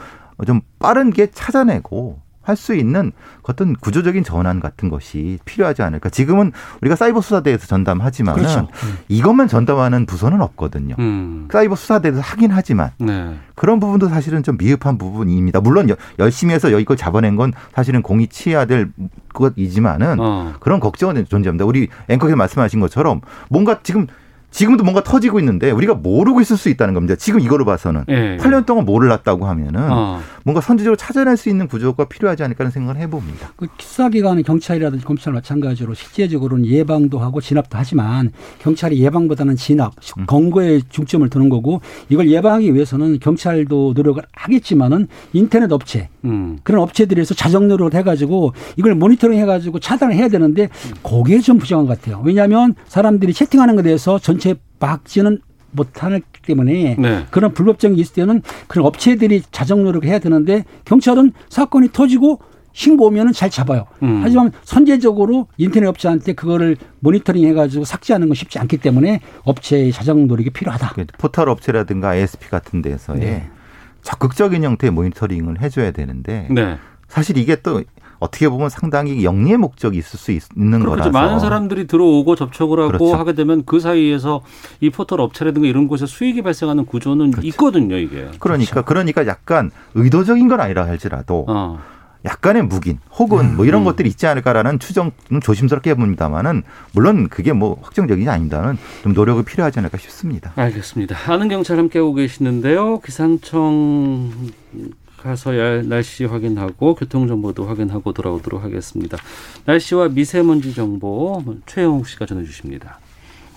좀 빠른 게 찾아내고 할 수 있는 어떤 구조적인 전환 같은 것이 필요하지 않을까. 지금은 우리가 사이버 수사대에서 전담하지만은 그렇죠. 이것만 전담하는 부서는 없거든요. 음. 사이버 수사대에서 하긴 하지만 네. 그런 부분도 사실은 좀 미흡한 부분입니다. 물론 여- 열심히 해서 이걸 잡아낸 건 사실은 공이 치해야 될 것이지만은 어. 그런 걱정은 존재합니다. 우리 앵커께서 말씀하신 것처럼 뭔가 지금 지금도 뭔가 터지고 있는데 우리가 모르고 있을 수 있다는 겁니다. 지금 이거로 봐서는 예. 8년 동안 몰랐다고 하면은 어. 뭔가 선제적으로 찾아낼 수 있는 구조가 필요하지 않을까 하는 생각을 해봅니다. 그 수사기관은 경찰이라든지 검찰 마찬가지로 실제적으로는 예방도 하고 진압도 하지만 경찰이 예방보다는 진압, 음. 검거에 중점을 두는 거고 이걸 예방하기 위해서는 경찰도 노력을 하겠지만은 인터넷 업체 음. 그런 업체들에서 자정 노력을 해가지고 이걸 모니터링 해가지고 차단을 해야 되는데 그게 좀 부정한 것 같아요. 왜냐하면 사람들이 채팅하는 것에 대해서 전체 박지는 못하기 때문에 네. 그런 불법적인 게 있을 때는 그런 업체들이 자정 노력을 해야 되는데 경찰은 사건이 터지고 신고 오면은 잘 잡아요. 음. 하지만 선제적으로 인터넷 업체한테 그거를 모니터링 해가지고 삭제하는 건 쉽지 않기 때문에 업체의 자정 노력이 필요하다. 그 포털 업체라든가 ASP 같은 데서의 네. 적극적인 형태의 모니터링을 해줘야 되는데 네. 사실 이게 또 어떻게 보면 상당히 영리의 목적이 있을 수 있- 그렇죠. 거라서 많은 사람들이 들어오고 접촉을 하고 그렇죠. 하게 되면 그 사이에서 이 포털 업체라든가 이런 곳에 수익이 발생하는 구조는 그렇죠. 있거든요, 이게. 그러니까 그러니까 약간 의도적인 건 아니라 할지라도 어. 약간의 묵인 혹은 뭐 이런 것들이 있지 않을까라는 추정은 조심스럽게 해봅니다만은 물론 그게 뭐 확정적이지 아닙니다는 좀 노력이 필요하지 않을까 싶습니다. 알겠습니다. 아는 경찰 함께하고 계시는데요. 기상청 가서 야- 날씨 확인하고 교통 정보도 확인하고 돌아오도록 하겠습니다. 날씨와 미세먼지 정보 최영욱 씨가 전해 주십니다.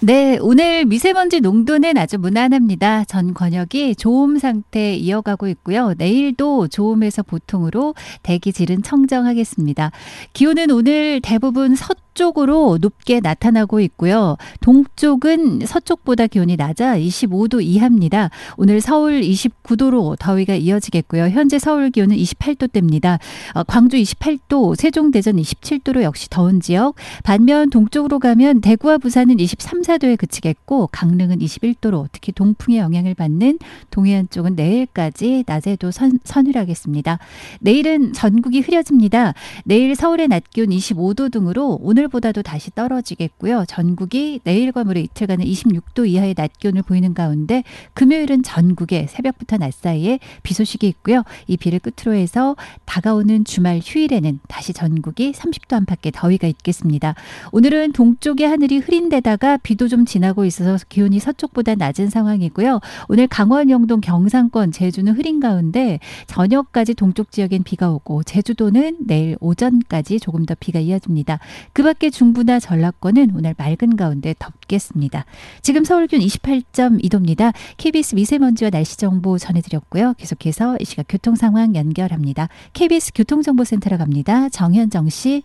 네, 오늘 미세먼지 농도는 아주 무난합니다. 전 권역이 좋음 상태 이어가고 있고요. 내일도 좋음에서 보통으로 대기 질은 청정하겠습니다. 기온은 오늘 대부분 서쪽 으로 높게 나타나고 있고요. 동쪽은 서쪽보다 기온이 낮아 25도 이하입니다. 오늘 서울 29도로 더위가 이어지겠고요. 현재 서울 기온은 28도대입니다. 어, 광주 28도, 세종, 대전 27도로 역시 더운 지역. 반면 동쪽으로 가면 대구와 부산은 23, 4도에 그치겠고 강릉은 21도로 특히 동풍의 영향을 받는 동해안 쪽은 내일까지 낮에도 선, 서늘하겠습니다. 내일은 전국이 흐려집니다. 내일 서울의 낮 기온 25도 등으로 오늘 보다도 다시 떨어지겠고요. 전국이 내일과 모레 이틀간은 26도 이하의 낮 기온을 보이는 가운데 금요일은 전국에 새벽부터 낮 사이에 비 소식이 있고요. 이 비를 끝으로 해서 다가오는 주말 휴일에는 다시 전국이 30도 안팎의 더위가 있겠습니다. 오늘은 동쪽의 하늘이 흐린 데다가 비도 좀 지나고 있어서 기온이 서쪽보다 낮은 상황이고요. 오늘 강원, 영동, 경상권, 제주는 흐린 가운데 저녁까지 동쪽 지역엔 비가 오고 제주도는 내일 오전까지 조금 더 비가 이어집니다. 그 밖에 중부나 전라권은 오늘 맑은 가운데 덥겠습니다. 지금 서울 기온 28.2도입니다. KBS 미세먼지와 날씨 정보 전해드렸고요. 계속해서 이 시각 교통 상황 연결합니다. KBS 교통정보센터로 갑니다. 정현정 씨.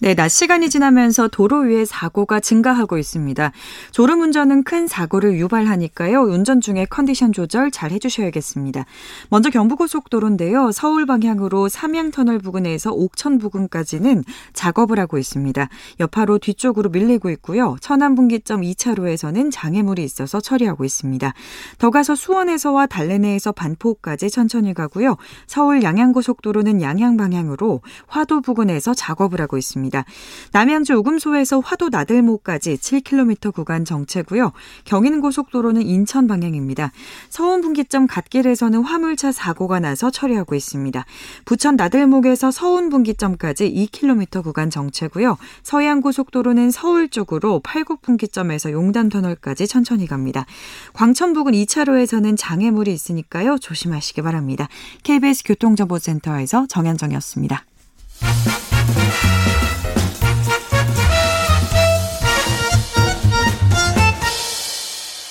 네, 낮 시간이 지나면서 도로 위에 사고가 증가하고 있습니다. 졸음 운전은 큰 사고를 유발하니까요. 운전 중에 컨디션 조절 잘 해주셔야겠습니다. 먼저 경부고속도로인데요. 서울 방향으로 삼양터널 부근에서 옥천 부근까지는 작업을 하고 있습니다. 여파로 뒤쪽으로 밀리고 있고요. 천안분기점 2차로에서는 장애물이 있어서 처리하고 있습니다. 더 가서 수원에서와 달래내에서 반포까지 천천히 가고요. 서울 양양고속도로는 양양 방향으로 화도 부근에서 작업을 하고 있습니다. 남양주 우금소에서 화도 나들목까지 7km 구간 정체고요. 경인고속도로는 인천 방향입니다. 서운 분기점 갓길에서는 화물차 사고가 나서 처리하고 있습니다. 부천 나들목에서 서운 분기점까지 2km 구간 정체고요. 서해안고속도로는 서울 쪽으로 팔곡 분기점에서 용단터널까지 천천히 갑니다. 광천 부근 2차로에서는 장애물이 있으니까요. 조심하시기 바랍니다. KBS 교통정보센터에서 정현정이었습니다.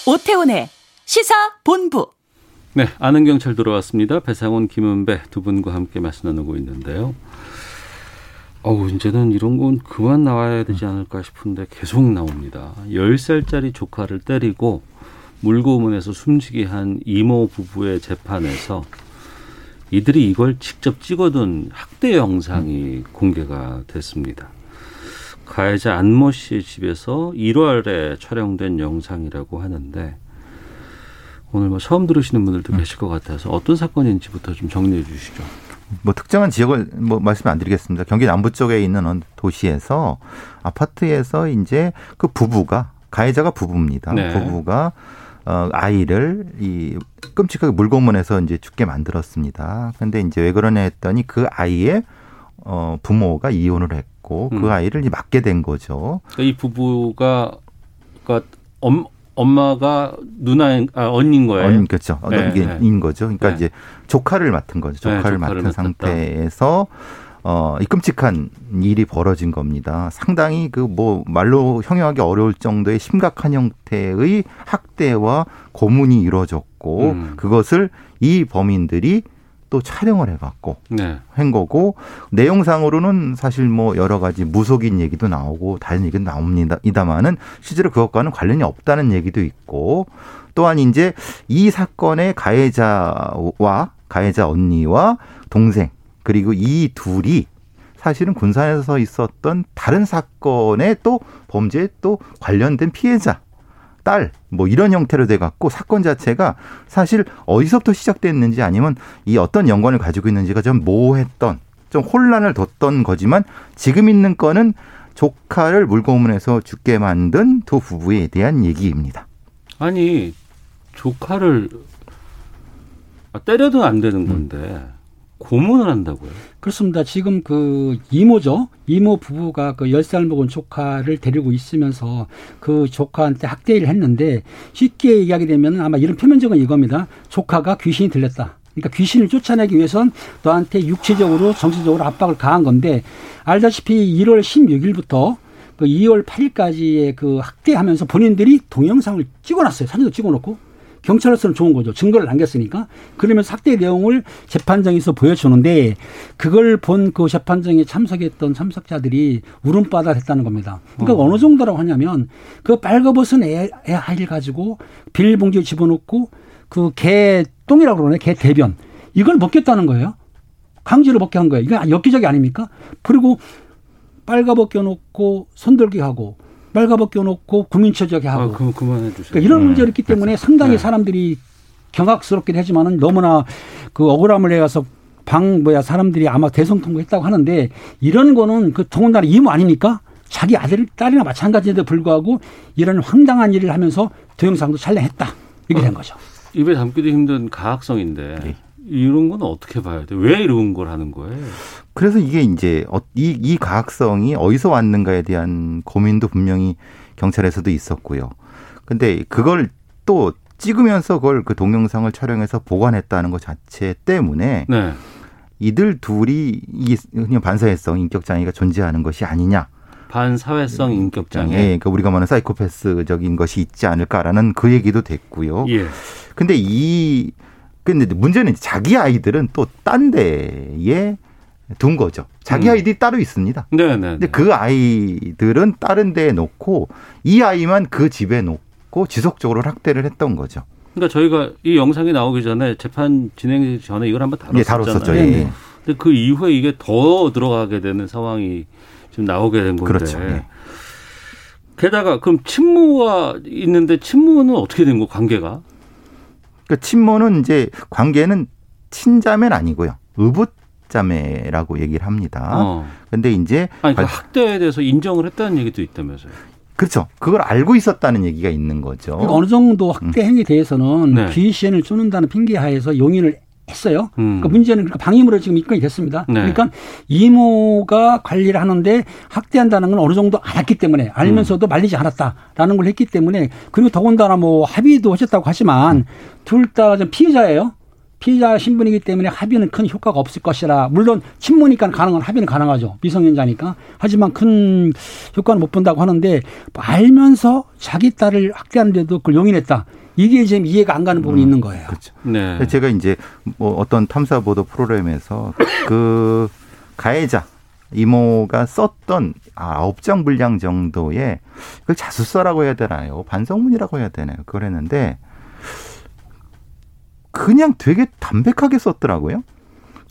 오태훈의 시사 본부. 네, 아는 경찰 들어왔습니다. 배상훈, 김은배 두 분과 함께 말씀 나누고 있는데요. 어우, 이제는 이런 건 그만 나와야 되지 않을까 싶은데 계속 나옵니다. 10살짜리 조카를 때리고 물고문에서 숨지게 한 이모 부부의 재판에서 이들이 이걸 직접 찍어둔 학대 영상이 공개가 됐습니다. 가해자 안모 씨의 집에서 1월에 촬영된 영상이라고 하는데 오늘 뭐 처음 들으시는 분들도 음. 계실 것 같아서 어떤 사건인지부터 좀 정리해 주시죠. 뭐 특정한 지역을 뭐 말씀 안 드리겠습니다. 경기 남부 쪽에 있는 도시에서 아파트에서 이제 그 부부가 가해자가 부부입니다. 네. 부부가 어 아이를 이 끔찍하게 물고문에서 이제 죽게 만들었습니다. 근데 이제 왜 그러냐 했더니 그 아이의 어 부모가 이혼을 했고 그 음. 아이를 이제 맡게 된 거죠. 그러니까 이 부부가 그러니까 엄, 엄마가 누나 아, 언니인 거예요. 언, 그렇죠. 어, 네, 이게 네. 인 거죠. 그러니까 네. 이제 조카를 맡은 거죠. 네, 조카를 조카를 맡은 맡았다. 상태에서 어, 이 끔찍한 일이 벌어진 겁니다. 상당히 그 뭐 말로 형용하기 어려울 정도의 심각한 형태의 학대와 고문이 이루어졌고 음. 그것을 이 범인들이 또 촬영을 해갖고 네. 한 거고 내용상으로는 사실 뭐 여러 가지 무속인 얘기도 나오고 다른 얘기도 나옵니다. 이다마는 실제로 그것과는 관련이 없다는 얘기도 있고 또한 이제 이 사건의 가해자와 가해자 언니와 동생 그리고 이 둘이 사실은 군산에서 있었던 다른 사건의 또 범죄에 또 관련된 피해자 딸, 뭐 이런 형태로 돼 갖고 사건 자체가 사실 어디서부터 시작됐는지 아니면 이 어떤 연관을 가지고 있는지가 좀 모호했던 좀 혼란을 뒀던 거지만 지금 있는 건은 조카를 물고문에서 죽게 만든 두 부부에 대한 얘기입니다. 아니 조카를 아, 때려도 안 되는 음. 건데 고문을 한다고요? 그렇습니다. 지금 그 이모죠. 이모 부부가 그 10살 먹은 조카를 데리고 있으면서 그 조카한테 학대를 했는데 쉽게 이야기 되면 아마 이런 표면적은 이겁니다. 조카가 귀신이 들렸다. 그러니까 귀신을 쫓아내기 위해선 너한테 육체적으로 정신적으로 압박을 가한 건데 알다시피 1월 16일부터 그 2월 8일까지의 그 학대하면서 본인들이 동영상을 찍어놨어요. 사진도 찍어놓고 경찰로서는 좋은 거죠. 증거를 남겼으니까. 그러면서 학대 내용을 재판장에서 보여주는데 그걸 본 그 재판장에 참석했던 참석자들이 울음바다 됐다는 겁니다. 그러니까 어. 어. 느 정도라고 하냐면 그 빨가벗은 애, 애 아이를 가지고 비닐봉지에 집어넣고 그 개 똥이라고 그러네. 개 대변. 이걸 먹겠다는 거예요. 강제로 먹게 한 거예요. 이거 엽기적이 아닙니까? 그리고 빨가벗겨 놓고 손들기 하고 빨가벗 겨 놓고 국민처지하게 하고 아, 그럼 그만해 주세요. 그러니까 이런 네. 문제가 있기 때문에 상당히 네. 사람들이 경악스럽긴 하지만은 너무나 그 억울함을 내가서 방 뭐야 사람들이 아마 대성통곡했다고 하는데 이런 거는 그 더군다나 이모 아닙니까? 자기 아들 딸이나 마찬가지인데 불구하고 이런 황당한 일을 하면서 동영상도 촬영했다 이렇게 된 거죠. 입에 담기도 힘든 가학성인데 네. 이런 건 어떻게 봐야 돼? 왜 이런 걸 하는 거예요? 그래서 이게 이제 어- 이, 이 가학성이 어디서 왔는가에 대한 고민도 분명히 경찰에서도 있었고요. 근데 그걸 또 찍으면서 그걸 그 동영상을 촬영해서 보관했다는 것 자체 때문에 네. 이들 둘이 이 그냥 반사회성 인격 장애가 존재하는 것이 아니냐 반사회성 인격 장애. 예, 그러니까 우리가 말하는 사이코패스적인 것이 있지 않을까라는 그 얘기도 됐고요. 예. 근데 이 근데 문제는 자기 아이들은 또 딴 데에 둔 거죠. 자기 음. 아이들이 따로 있습니다. 네, 네. 근데 그 아이들은 다른 데에 놓고 이 아이만 그 집에 놓고 지속적으로 학대를 했던 거죠. 그러니까 저희가 이 영상이 나오기 전에 재판 진행 전에 이걸 한번 다뤘었잖아요. 예, 다뤘었죠. 네, 예. 근데 그 이후에 이게 더 들어가게 되는 상황이 지금 나오게 된 건데. 그렇죠. 예. 게다가 그럼 친모가 있는데 친모는 어떻게 된 거 관계가? 그러니까 친모는 이제 관계는 친자매는 아니고요. 의붓 자매라고 얘기를 합니다. 어. 근데 이제 아니 그 관- 학대에 대해서 인정을 했다는 얘기도 있다면서요. 그렇죠. 그걸 알고 있었다는 얘기가 있는 거죠. 그러니까 어느 정도 학대 행위에 대해서는 네. 귀신을 쫓는다는 핑계하에서 용인을 했어요. 음. 그러니까 문제는 그러니까 방임으로 지금 입건이 됐습니다. 네. 그러니까 이모가 관리를 하는데 학대한다는 건 어느 정도 알았기 때문에 알면서도 음. 말리지 않았다라는 걸 했기 때문에 그리고 더군다나 뭐 합의도 하셨다고 하지만 둘 다 피해자예요. 피해자 신분이기 때문에 합의는 큰 효과가 없을 것이라 물론 친모니까 가능한 합의는 가능하죠 미성년자니까 하지만 큰 효과는 못 본다고 하는데 알면서 자기 딸을 학대하는데도 그걸 용인했다 이게 지금 이해가 안 가는 부분이 있는 거예요. 그렇죠. 네. 제가 이제 뭐 어떤 탐사 보도 프로그램에서 그 가해자 이모가 썼던 아홉 장 분량 정도의 그걸 자술서라고 해야 되나요? 반성문이라고 해야 되나요? 그걸 했는데 그냥 되게 담백하게 썼더라고요.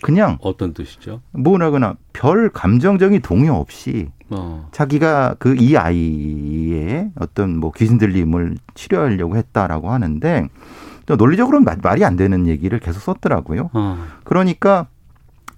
그냥 어떤 뜻이죠? 뭐라거나 별 감정적인 동요 없이 어. 자기가 그 이 아이의 어떤 뭐 귀신 들림을 치료하려고 했다라고 하는데 또 논리적으로는 마- 말이 안 되는 얘기를 계속 썼더라고요. 어. 그러니까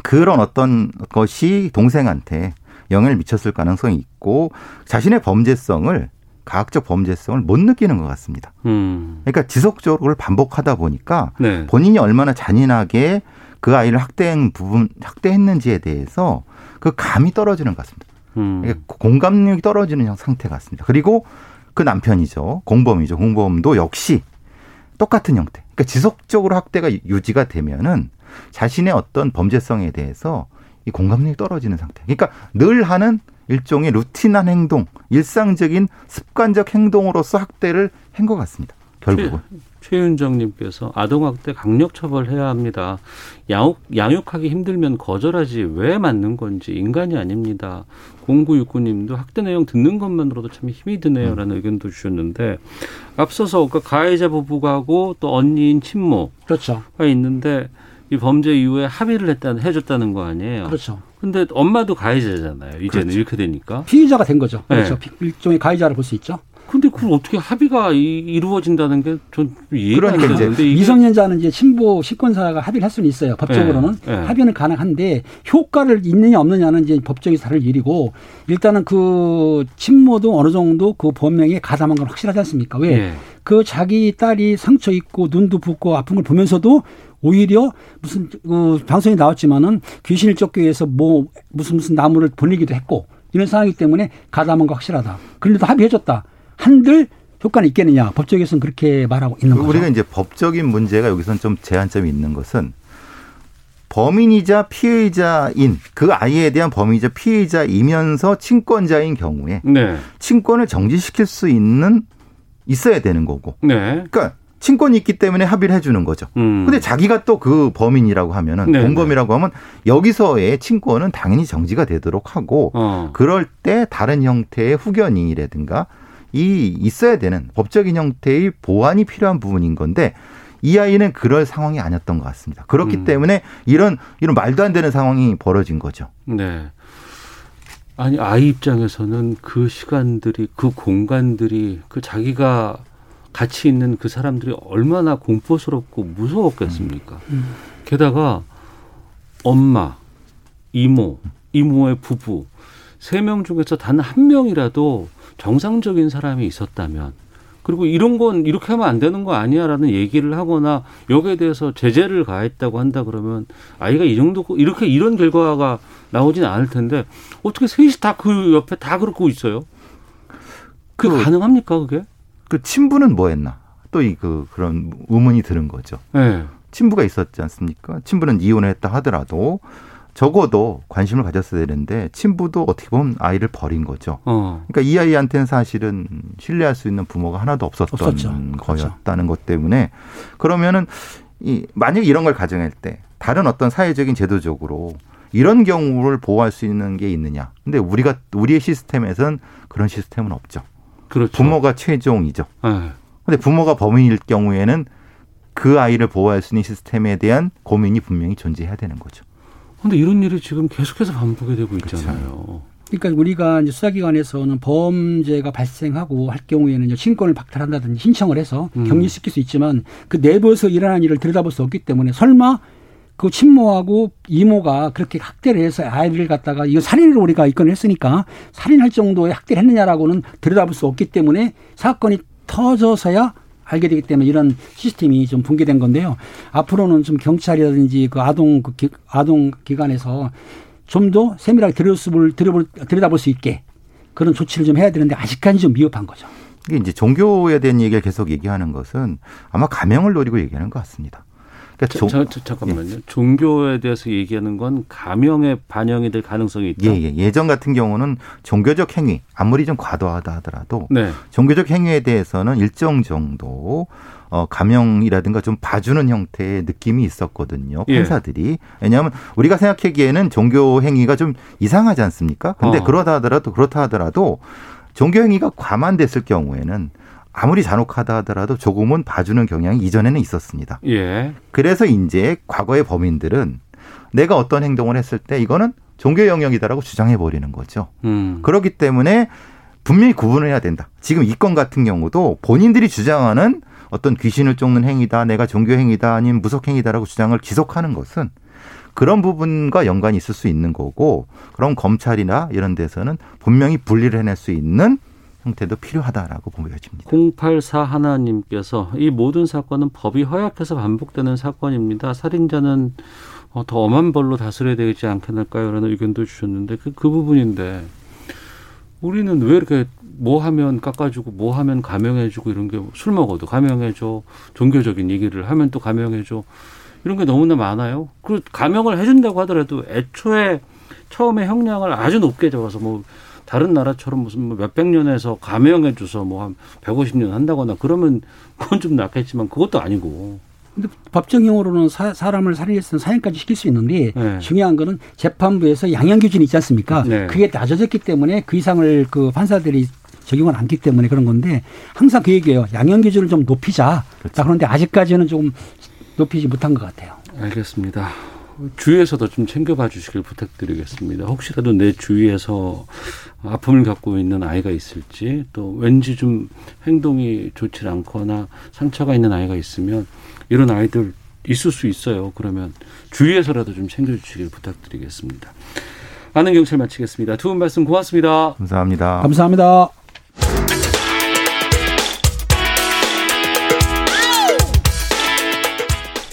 그런 어떤 것이 동생한테 영향을 미쳤을 가능성이 있고 자신의 범죄성을 가학적 범죄성을 못 느끼는 것 같습니다. 음. 그러니까 지속적으로 반복하다 보니까 네. 본인이 얼마나 잔인하게 그 아이를 학대한 부분 학대했는지에 대해서 그 감이 떨어지는 것 같습니다. 음. 그러니까 공감력이 떨어지는 상태 같습니다. 그리고 그 남편이죠. 공범이죠. 공범도 역시 똑같은 형태. 그러니까 지속적으로 학대가 유지가 되면은 자신의 어떤 범죄성에 대해서 이 공감력이 떨어지는 상태. 그러니까 늘 하는 일종의 루틴한 행동, 일상적인 습관적 행동으로서 학대를 한 것 같습니다. 결국은. 최윤정님께서 아동학대 강력 처벌해야 합니다. 양육, 양육하기 힘들면 거절하지 왜 맞는 건지 인간이 아닙니다. 0969님도 학대 내용 듣는 것만으로도 참 힘이 드네요 라는 의견도 주셨는데 앞서서 그 가해자 부부가고 또 언니인 친모가 그렇죠. 있는데 이 범죄 이후에 합의를 했다 해줬다는 거 아니에요. 그렇죠. 근데 엄마도 가해자잖아요. 이제는 그렇죠. 이렇게 되니까. 피의자가 된 거죠. 네. 그렇죠. 일종의 가해자를 볼 수 있죠. 근데 그걸 어떻게 합의가 이- 이루어진다는 게 전 이해가 그러니까 안 이제 되는데 이게 미성년자는 이제 친부 시권사가 합의를 할 수는 있어요. 법적으로는 네, 네. 합의는 가능한데 효과를 있느냐 없느냐는 이제 법적인 다를 일이고 일단은 그 친모도 어느 정도 그 범행에 가담한 건 확실하지 않습니까? 왜? 예. 그 자기 딸이 상처 있고 눈도 붓고 아픈 걸 보면서도 오히려 무슨 그 방송에 나왔지만은 귀신을 쫓기 위해서 뭐 무슨 무슨 나무를 보내기도 했고 이런 상황이기 때문에 가담한 거 확실하다. 그런데도 합의해줬다. 한들 효과는 있겠느냐? 법적에서는 그렇게 말하고 있는 거죠. 우리가 이제 법적인 문제가 여기서는 좀 제한점이 있는 것은 범인이자 피해자인 그 아이에 대한 범인이자 피해자이면서 친권자인 경우에 네. 친권을 정지시킬 수 있는 있어야 되는 거고. 네. 그러니까 친권이 있기 때문에 합의를 해주는 거죠. 음. 근데 자기가 또 그 범인이라고 하면은 네, 공범이라고 하면 여기서의 친권은 당연히 정지가 되도록 하고 어. 그럴 때 다른 형태의 후견이라든가 이 있어야 되는 법적인 형태의 보완이 필요한 부분인 건데 이 아이는 그럴 상황이 아니었던 것 같습니다. 그렇기 음. 때문에 이런 이런 말도 안 되는 상황이 벌어진 거죠. 네. 아니 아이 입장에서는 그 시간들이 그 공간들이 그 자기가 같이 있는 그 사람들이 얼마나 공포스럽고 무서웠겠습니까? 게다가 엄마, 이모, 이모의 부부 세 명 중에서 단 한 명이라도 정상적인 사람이 있었다면 그리고 이런 건 이렇게 하면 안 되는 거 아니야라는 얘기를 하거나 여기에 대해서 제재를 가했다고 한다 그러면 아이가 이 정도 이렇게 이런 결과가 나오진 않을 텐데 어떻게 셋이 다 그 옆에 다 그러고 있어요? 그게 그- 가능합니까 그게? 그 친부는 뭐 했나? 또 이 그 그런 의문이 드는 거죠. 네. 친부가 있었지 않습니까? 친부는 이혼을 했다 하더라도 적어도 관심을 가졌어야 되는데 친부도 어떻게 보면 아이를 버린 거죠. 어. 그러니까 이 아이한테는 사실은 신뢰할 수 있는 부모가 하나도 없었던 없었죠. 거였다는 것 때문에 그러면은 이 만약 이런 걸 가정할 때 다른 어떤 사회적인 제도적으로 이런 경우를 보호할 수 있는 게 있느냐? 근데 우리가 우리의 시스템에서는 그런 시스템은 없죠. 그렇죠. 부모가 최종이죠. 네. 근데 부모가 범인일 경우에는 그 아이를 보호할 수 있는 시스템에 대한 고민이 분명히 존재해야 되는 거죠. 근데 이런 일이 지금 계속해서 반복이 되고 있잖아요. 그러니까 우리가 이제 수사기관에서는 범죄가 발생하고 할 경우에는 이제 신권을 박탈한다든지 신청을 해서 음. 격리시킬 수 있지만 그 내부에서 일어난 일을 들여다볼 수 없기 때문에 설마 그 친모하고 이모가 그렇게 학대를 해서 아이를 갖다가 이거 살인을 우리가 입건을 했으니까 살인할 정도의 학대를 했느냐라고는 들여다볼 수 없기 때문에 사건이 터져서야 알게 되기 때문에 이런 시스템이 좀 붕괴된 건데요. 앞으로는 좀 경찰이라든지 그 아동 그 기, 아동 기관에서 좀 더 세밀하게 들여다볼, 들여다볼 수 있게 그런 조치를 좀 해야 되는데 아직까지 좀 미흡한 거죠. 이게 이제 종교에 대한 얘기를 계속 얘기하는 것은 아마 가명을 노리고 얘기하는 것 같습니다. 그러니까 저, 종- 저, 저, 잠깐만요. 종교에 대해서 얘기하는 건 가명에 반영이 될 가능성이 있다. 예, 예. 예 전 같은 경우는 종교적 행위, 아무리 좀 과도하다 하더라도 네. 종교적 행위에 대해서는 일정 정도 어, 감형이라든가 좀 봐주는 형태의 느낌이 있었거든요. 예. 판사들이. 왜냐하면 우리가 생각하기에는 종교 행위가 좀 이상하지 않습니까? 근데 어. 그러다 하더라도 그렇다 하더라도 종교 행위가 과만됐을 경우에는 아무리 잔혹하다 하더라도 조금은 봐주는 경향이 이전에는 있었습니다. 예. 그래서 이제 과거의 범인들은 내가 어떤 행동을 했을 때 이거는 종교 영역이다라고 주장해 버리는 거죠. 음. 그렇기 때문에 분명히 구분을 해야 된다. 지금 이 건 같은 경우도 본인들이 주장하는 어떤 귀신을 쫓는 행위다, 내가 종교 행위다, 아니면 무속 행위다라고 주장을 지속하는 것은 그런 부분과 연관이 있을 수 있는 거고, 그럼 검찰이나 이런 데서는 분명히 분리를 해낼 수 있는 형태도 필요하다라고 보여집니다. 084 하나님께서 이 모든 사건은 법이 허약해서 반복되는 사건입니다. 살인자는 어, 더 엄한 벌로 다스려야 되지 않겠을까요? 라는 의견도 주셨는데 그, 그 부분인데 우리는 왜 이렇게 뭐 하면 깎아주고 뭐 하면 감형해주고 이런 게 술 먹어도 감형해줘 종교적인 얘기를 하면 또 감형해줘 이런 게 너무나 많아요. 그 감형을 해준다고 하더라도 애초에 처음에 형량을 아주 높게 잡아서 뭐 다른 나라처럼 무슨 뭐 몇백 년에서 감형해 줘서 뭐 한 150년 한다거나 그러면 그건 좀 낫겠지만 그것도 아니고. 근데 법정형으로는 사, 사람을 살인했으면 사형까지 시킬 수 있는데 네. 중요한 거는 재판부에서 양형 기준이 있지 않습니까? 네. 그게 낮아졌기 때문에 그 이상을 그 판사들이 적용을 않기 때문에 그런 건데 항상 그 얘기예요. 양형 기준을 좀 높이자. 자, 그런데 아직까지는 좀 높이지 못한 것 같아요. 알겠습니다. 주위에서도 좀 챙겨봐 주시길 부탁드리겠습니다. 혹시라도 내 주위에서 아픔을 갖고 있는 아이가 있을지 또 왠지 좀 행동이 좋지 않거나 상처가 있는 아이가 있으면 이런 아이들 있을 수 있어요. 그러면 주위에서라도 좀 챙겨주시길 부탁드리겠습니다. 아는 경찰 마치겠습니다. 두 분 말씀 고맙습니다. 감사합니다. 감사합니다.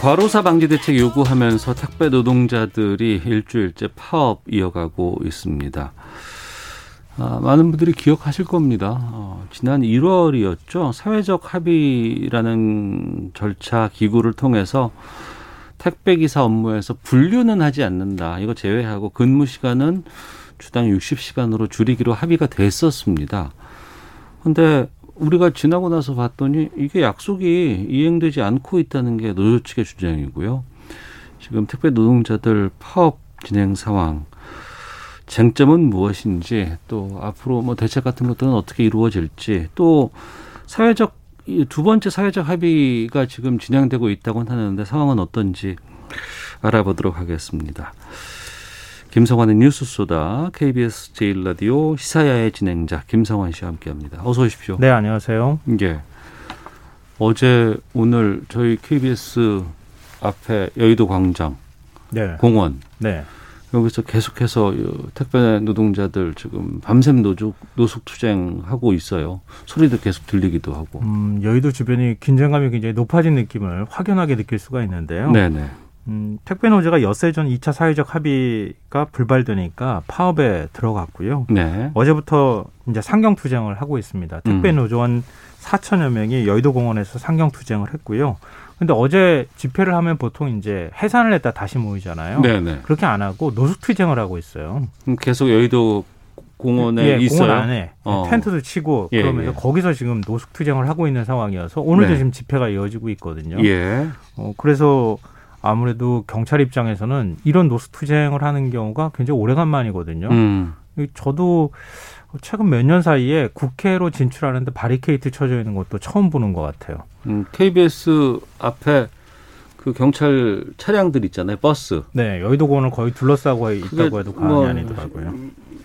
과로사 방지 대책 요구하면서 택배 노동자들이 일주일째 파업 이어가고 있습니다. 아, 많은 분들이 기억하실 겁니다. 어, 지난 1월이었죠. 사회적 합의라는 절차 기구를 통해서 택배 기사 업무에서 분류는 하지 않는다. 이거 제외하고 근무 시간은 주당 60시간으로 줄이기로 합의가 됐었습니다. 근데 우리가 지나고 나서 봤더니 이게 약속이 이행되지 않고 있다는 게 노조 측의 주장이고요. 지금 택배 노동자들 파업 진행 상황, 쟁점은 무엇인지 또 앞으로 뭐 대책 같은 것들은 어떻게 이루어질지 또 사회적 이두 번째 사회적 합의가 지금 진행되고 있다고 하는데 상황은 어떤지 알아보도록 하겠습니다. 김성환의 뉴스 소다 KBS 제1라디오 시사야의 진행자 김성환 씨와 함께합니다. 어서 오십시오. 네, 안녕하세요. 예. 어제 오늘 저희 KBS 앞에 여의도 광장 네. 공원 네. 여기서 계속해서 택배 노동자들 지금 밤샘 노숙, 노숙 투쟁하고 있어요. 소리도 계속 들리기도 하고. 음, 여의도 주변이 긴장감이 굉장히 높아진 느낌을 확연하게 느낄 수가 있는데요. 네네. 음, 택배 노조가 엿새 전 2차 사회적 합의가 불발되니까 파업에 들어갔고요. 네. 어제부터 이제 상경 투쟁을 하고 있습니다. 택배 음. 노조원 4천여 명이 여의도 공원에서 상경 투쟁을 했고요. 근데 어제 집회를 하면 보통 이제 해산을 했다 다시 모이잖아요. 네네. 그렇게 안 하고 노숙 투쟁을 하고 있어요. 그럼 계속 여의도 공원에 예, 있어요. 공원 안에 어. 텐트도 치고 예, 그러면서 예. 거기서 지금 노숙 투쟁을 하고 있는 상황이어서 오늘도 네. 지금 집회가 이어지고 있거든요. 예. 어, 그래서 아무래도 경찰 입장에서는 이런 노숙 투쟁을 하는 경우가 굉장히 오래간만이거든요. 음. 저도 최근 몇 년 사이에 국회로 진출하는데 바리케이트 쳐져 있는 것도 처음 보는 것 같아요. 음, KBS 앞에 그 경찰 차량들 있잖아요. 버스. 네, 여의도 공원을 거의 둘러싸고 있다고 해도 과언이 뭐 아니더라고요.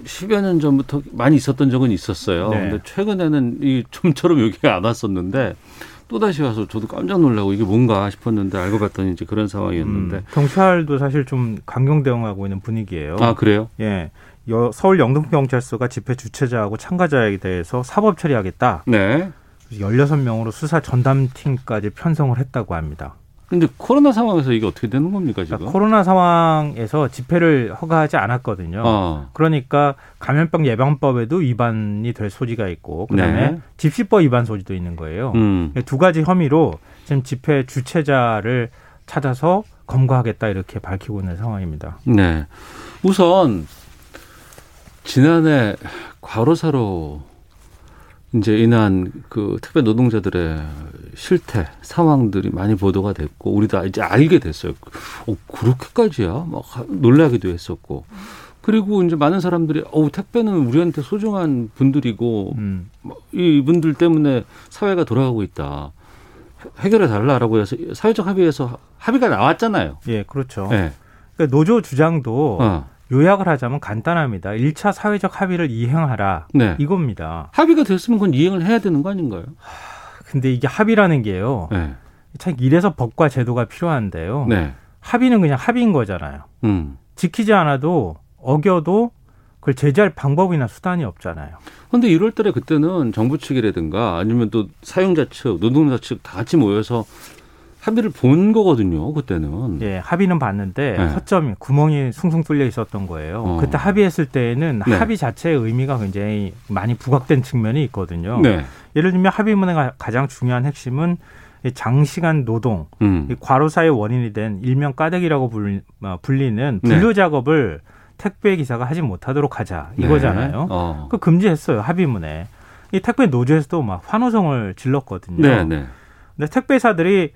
10여 년 전부터 많이 있었던 적은 있었어요. 네. 근데 최근에는 이 좀처럼 여기가 안 왔었는데 또 다시 와서 저도 깜짝 놀라고 이게 뭔가 싶었는데 알고 봤더니 이제 그런 상황이었는데. 음, 경찰도 사실 좀 강경 대응하고 있는 분위기예요. 아 그래요? 예. 여- 서울 영등포경찰서가 집회 주최자하고 참가자에 대해서 사법 처리하겠다. 네. 16명으로 수사 전담팀까지 편성을 했다고 합니다. 근데 코로나 상황에서 이게 어떻게 되는 겁니까 지금? 그러니까 코로나 상황에서 집회를 허가하지 않았거든요. 어. 그러니까 감염병 예방법에도 위반이 될 소지가 있고 그다음에 네. 집시법 위반 소지도 있는 거예요. 음. 두 가지 혐의로 지금 집회 주최자를 찾아서 검거하겠다 이렇게 밝히고 있는 상황입니다. 네. 우선 지난해 과로사로 이제 인한 그 특별 노동자들의 실태 상황들이 많이 보도가 됐고 우리도 이제 알게 됐어요. 어, 그렇게까지야? 막 놀라기도 했었고. 그리고 이제 많은 사람들이 어 택배는 우리한테 소중한 분들이고 음. 뭐 이분들 때문에 사회가 돌아가고 있다. 해결해 달라라고 해서 사회적 합의에서 합의가 나왔잖아요. 예, 그렇죠. 네. 그러니까 노조 주장도 어. 요약을 하자면 간단합니다. 1차 사회적 합의를 이행하라. 네. 이겁니다. 합의가 됐으면 그건 이행을 해야 되는 거 아닌가요? 근데 이게 합의라는 게요. 네. 참 이래서 법과 제도가 필요한데요. 네. 합의는 그냥 합의인 거잖아요. 음. 지키지 않아도 어겨도 그걸 제재할 방법이나 수단이 없잖아요. 근데 1월 달에 그때는 정부 측이라든가 아니면 또 사용자 측, 노동자 측 다 같이 모여서 합의를 본 거거든요. 그때는. 예, 합의는 봤는데 네. 허점이 구멍이 숭숭 뚫려 있었던 거예요. 어. 그때 합의했을 때에는 네. 합의 자체의 의미가 굉장히 많이 부각된 측면이 있거든요. 네. 예를 들면 합의문의 가- 가장 중요한 핵심은 이 장시간 노동, 음. 이 과로사의 원인이 된 일명 까대기라고 불리, 어, 불리는 네. 분류 작업을 택배 기사가 하지 못하도록 하자 이거잖아요. 네. 어. 그 금지했어요 합의문에. 이 택배 노조에서도 막 환호성을 질렀거든요. 네, 네. 근데 택배사들이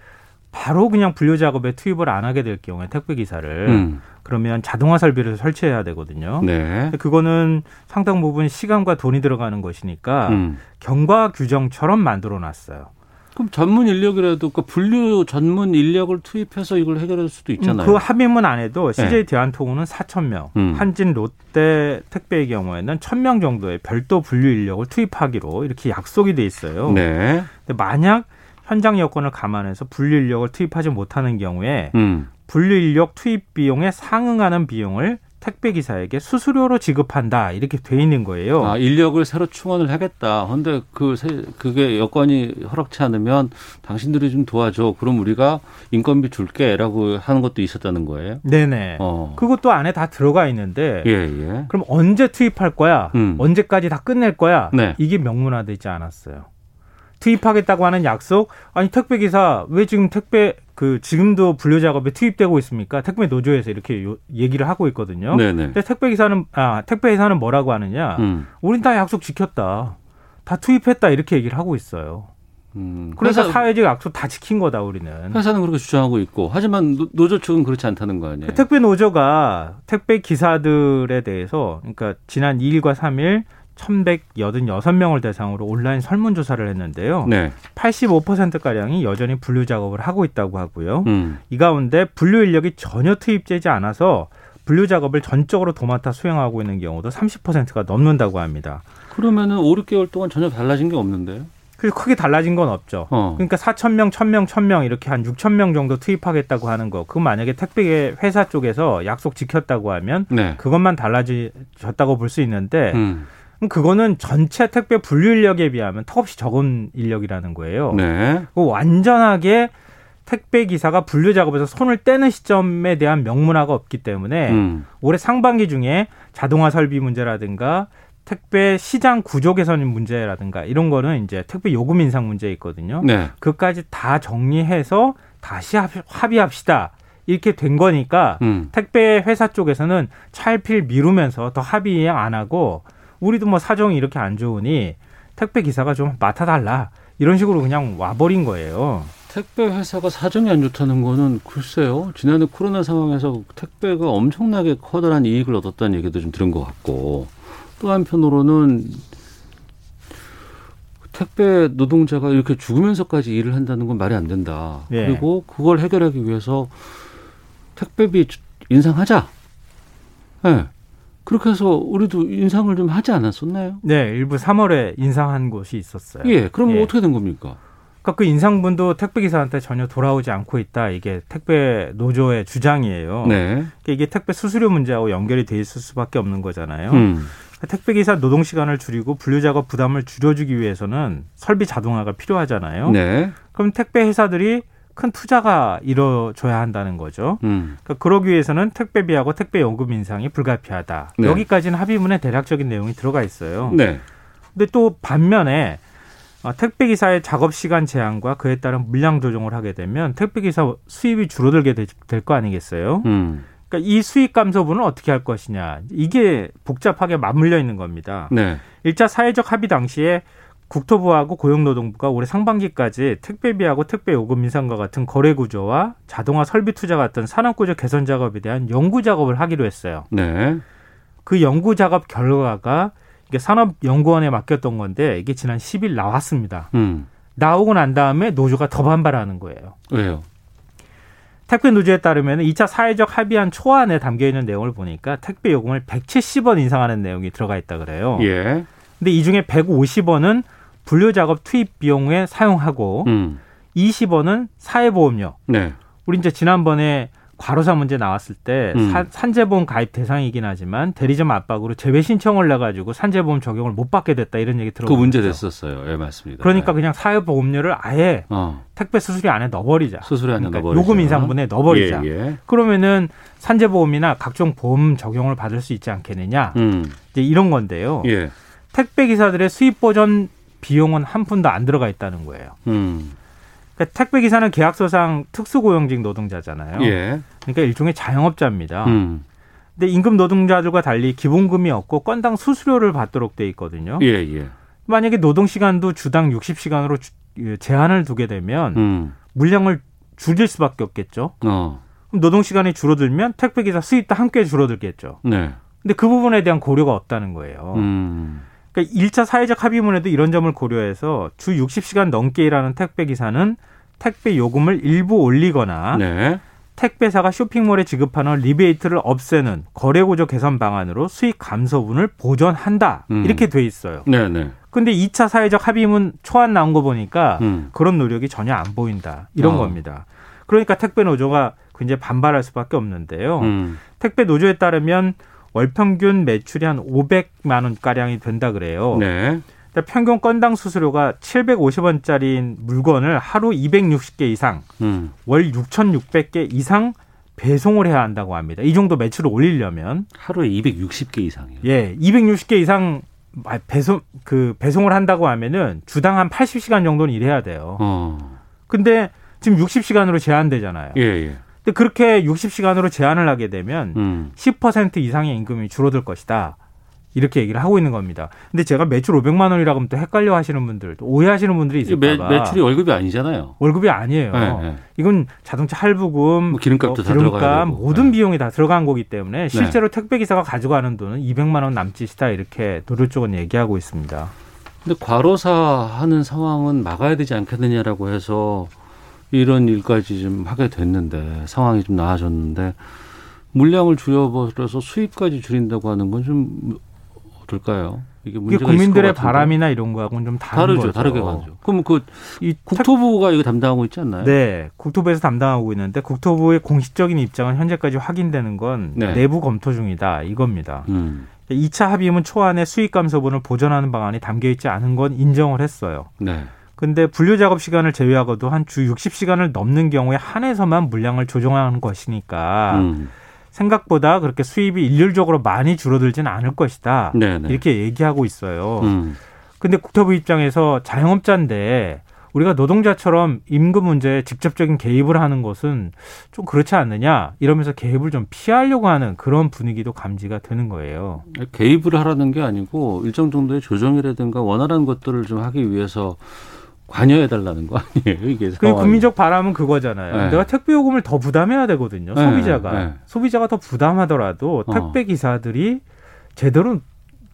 바로 그냥 분류 작업에 투입을 안 하게 될 경우에 택배 기사를 음. 그러면 자동화 설비를 설치해야 되거든요. 네. 그거는 상당 부분 시간과 돈이 들어가는 것이니까 음. 경과 규정처럼 만들어 놨어요. 그럼 전문 인력이라도 그 분류 전문 인력을 투입해서 이걸 해결할 수도 있잖아요. 그 합의문 안에도 네. CJ 대한통운은 4천 명, 음. 한진 롯데 택배의 경우에는 1,000명 정도의 별도 분류 인력을 투입하기로 이렇게 약속이 돼 있어요. 네. 근데 만약 현장 여건을 감안해서 분류 인력을 투입하지 못하는 경우에 음. 분류 인력 투입 비용에 상응하는 비용을 택배 기사에게 수수료로 지급한다 이렇게 돼 있는 거예요. 아, 인력을 새로 충원을 하겠다. 근데 그 세- 그게 여건이 허락치 않으면 당신들이 좀 도와줘. 그럼 우리가 인건비 줄게라고 하는 것도 있었다는 거예요. 네네. 어. 그것도 안에 다 들어가 있는데 예, 예. 그럼 언제 투입할 거야? 음. 언제까지 다 끝낼 거야? 네. 이게 명문화되지 않았어요. 투입하겠다고 하는 약속? 아니 택배 기사 왜 지금 택배 그 지금도 분류 작업에 투입되고 있습니까? 택배 노조에서 이렇게 요- 얘기를 하고 있거든요. 네네. 근데 택배 기사는 아 택배 회사는 뭐라고 하느냐? 음. 우린 다 약속 지켰다. 다 투입했다 이렇게 얘기를 하고 있어요. 음. 그래서 회사- 사회적 약속 다 지킨 거다 우리는. 회사는 그렇게 주장하고 있고 하지만 노- 노조 측은 그렇지 않다는 거 아니에요. 택배 노조가 택배 기사들에 대해서 그러니까 지난 2일과 3일 1186명을 대상으로 온라인 설문조사를 했는데요. 네. 85%가량이 여전히 분류 작업을 하고 있다고 하고요. 음. 이 가운데 분류 인력이 전혀 투입되지 않아서 분류 작업을 전적으로 도맡아 수행하고 있는 경우도 30%가 넘는다고 합니다. 그러면은 5, 6개월 동안 전혀 달라진 게 없는데요. 그래서 크게 달라진 건 없죠. 어. 그러니까 4천 명, 1천 명, 1천 명 이렇게 한 6천 명 정도 투입하겠다고 하는 거. 그 만약에 택배 회사 쪽에서 약속 지켰다고 하면 네. 그것만 달라졌다고 볼 수 있는데 음. 그럼 그거는 전체 택배 분류 인력에 비하면 턱없이 적은 인력이라는 거예요. 네. 그 완전하게 택배 기사가 분류 작업에서 손을 떼는 시점에 대한 명문화가 없기 때문에 음. 올해 상반기 중에 자동화 설비 문제라든가 택배 시장 구조 개선 문제라든가 이런 거는 이제 택배 요금 인상 문제 있거든요. 네. 그까지 다 정리해서 다시 합- 합의합시다. 이렇게 된 거니까 음. 택배 회사 쪽에서는 차일피일 미루면서 더 합의 안 하고 우리도 뭐 사정이 이렇게 안 좋으니 택배 기사가 좀 맡아달라 이런 식으로 그냥 와버린 거예요. 택배 회사가 사정이 안 좋다는 거는 글쎄요. 지난해 코로나 상황에서 택배가 엄청나게 커다란 이익을 얻었다는 얘기도 좀 들은 것 같고 또 한편으로는 택배 노동자가 이렇게 죽으면서까지 일을 한다는 건 말이 안 된다. 예. 그리고 그걸 해결하기 위해서 택배비 인상하자. 예. 그렇게 해서 우리도 인상을 좀 하지 않았었나요? 네, 일부 3월에 인상한 곳이 있었어요. 예. 그럼 예. 어떻게 된 겁니까? 그러니까 그 인상분도 택배 기사한테 전혀 돌아오지 않고 있다. 이게 택배 노조의 주장이에요. 네. 그러니까 이게 택배 수수료 문제하고 연결이 돼 있을 수밖에 없는 거잖아요. 음. 택배 기사 노동 시간을 줄이고 분류 작업 부담을 줄여주기 위해서는 설비 자동화가 필요하잖아요. 네. 그럼 택배 회사들이 큰 투자가 이루어져야 한다는 거죠. 음. 그러니까 그러기 위해서는 택배비하고 택배 요금 인상이 불가피하다. 네. 여기까지는 합의문에 대략적인 내용이 들어가 있어요. 네. 근데 또 반면에 어, 택배 기사의 작업 시간 제한과 그에 따른 물량 조정을 하게 되면 택배 기사 수입이 줄어들게 될 거 아니겠어요? 음. 그러니까 이 수익 감소분은 어떻게 할 것이냐 이게 복잡하게 맞물려 있는 겁니다. 네. 일자 사회적 합의 당시에 국토부하고 고용노동부가 올해 상반기까지 택배비하고 택배 요금 인상과 같은 거래 구조와 자동화 설비 투자 같은 산업 구조 개선 작업에 대한 연구 작업을 하기로 했어요. 네. 그 연구 작업 결과가 이게 산업연구원에 맡겼던 건데 이게 지난 10일 나왔습니다. 음. 나오고 난 다음에 노조가 더 반발하는 거예요. 왜요? 택배 노조에 따르면 2차 사회적 합의안 초안에 담겨 있는 내용을 보니까 택배 요금을 170원 인상하는 내용이 들어가 있다 그래요. 예. 근데 이 중에 150원은 분류 작업 투입 비용에 사용하고 음. 20원은 사회보험료. 네. 우리 이제 지난번에 과로사 문제 나왔을 때 음. 사- 산재보험 가입 대상이긴 하지만 대리점 압박으로 재배 신청을 내가지고 산재보험 적용을 못 받게 됐다 이런 얘기 그 들어보죠. 문제 됐었어요. 예, 맞습니다. 그러니까 네. 그냥 사회보험료를 아예 어. 택배 수수료 안에 넣어버리자. 수수료 안에 그러니까 넣어버리자. 요금 인상분에 넣어버리자. 예, 예. 그러면은 산재보험이나 각종 보험 적용을 받을 수 있지 않겠느냐. 음. 이제 이런 건데요. 예. 택배 기사들의 수입 보전 비용은 한 푼도 안 들어가 있다는 거예요. 음. 그러니까 택배 기사는 계약서상 특수고용직 노동자잖아요. 예. 그러니까 일종의 자영업자입니다. 음. 근데 임금 노동자들과 달리 기본금이 없고 건당 수수료를 받도록 돼 있거든요. 예, 예. 만약에 노동 시간도 주당 60시간으로 제한을 두게 되면 음. 물량을 줄일 수밖에 없겠죠. 어. 그럼 노동 시간이 줄어들면 택배 기사 수입도 함께 줄어들겠죠. 네. 근데 그 부분에 대한 고려가 없다는 거예요. 음. 그러니까 1차 사회적 합의문에도 이런 점을 고려해서 주 60시간 넘게 일하는 택배 기사는 택배 요금을 일부 올리거나 네. 택배사가 쇼핑몰에 지급하는 리베이트를 없애는 거래 구조 개선 방안으로 수익 감소분을 보전한다. 음. 이렇게 돼 있어요. 네, 네. 근데 2차 사회적 합의문 초안 나온 거 보니까 음. 그런 노력이 전혀 안 보인다. 이런 어. 겁니다. 그러니까 택배 노조가 굉장히 반발할 수밖에 없는데요. 음. 택배 노조에 따르면 월 평균 매출이 한 500만 원 가량이 된다 그래요. 네. 그러니까 평균 건당 수수료가 750원짜리인 물건을 하루 260개 이상, 음. 월 6,600개 이상 배송을 해야 한다고 합니다. 이 정도 매출을 올리려면 하루에 260개 이상이요. 예, 260개 이상 배송 그 배송을 한다고 하면은 주당 한 80시간 정도는 일해야 돼요. 어. 근데 지금 60시간으로 제한되잖아요. 예, 예. 근데 그렇게 60시간으로 제한을 하게 되면 음. 10% 이상의 임금이 줄어들 것이다. 이렇게 얘기를 하고 있는 겁니다. 근데 제가 매출 500만 원이라고 하면 또 헷갈려 하시는 분들, 또 오해하시는 분들이 있을까 봐. 매출이 월급이 아니잖아요. 월급이 아니에요. 네, 네. 이건 자동차 할부금, 뭐 기름값도 다 기름값. 모든 네. 비용이 다 들어간 거기 때문에 실제로 택배 기사가 가져가는 돈은 200만 원 남짓이다 이렇게 노조 쪽은 얘기하고 있습니다. 근데 과로사 하는 상황은 막아야 되지 않겠느냐라고 해서 이런 일까지 좀 하게 됐는데 상황이 좀 나아졌는데 물량을 줄여버려서 수입까지 줄인다고 하는 건 좀 어떨까요? 이게 있을 국민들의. 바람이나 이런 거하고는 좀 다른 다르죠, 거죠. 다르게 가죠. 그럼 그 국토부가 이거 담당하고 있지 않나요? 네, 국토부에서 담당하고 있는데 국토부의 공식적인 입장은 현재까지 확인되는 건 네. 내부 검토 중이다 이겁니다. 음. 2차 합의문 초안에 수익 감소분을 보전하는 방안이 담겨 있지 않은 건 인정을 했어요. 네. 근데 분류 작업 시간을 제외하고도 한 주 60시간을 넘는 경우에 한해서만 물량을 조정하는 것이니까 음. 생각보다 그렇게 수입이 일률적으로 많이 줄어들지는 않을 것이다. 네네. 이렇게 얘기하고 있어요. 음. 근데 국토부 입장에서 자영업자인데 우리가 노동자처럼 임금 문제에 직접적인 개입을 하는 것은 좀 그렇지 않느냐 이러면서 개입을 좀 피하려고 하는 그런 분위기도 감지가 되는 거예요. 개입을 하라는 게 아니고 일정 정도의 조정이라든가 원활한 것들을 좀 하기 위해서 관여해 달라는 거 아니에요 이게 그 상황이. 국민적 바람은 그거잖아요. 네. 내가 택배 요금을 더 부담해야 되거든요. 네, 소비자가 네. 소비자가 더 부담하더라도 어. 택배 기사들이 제대로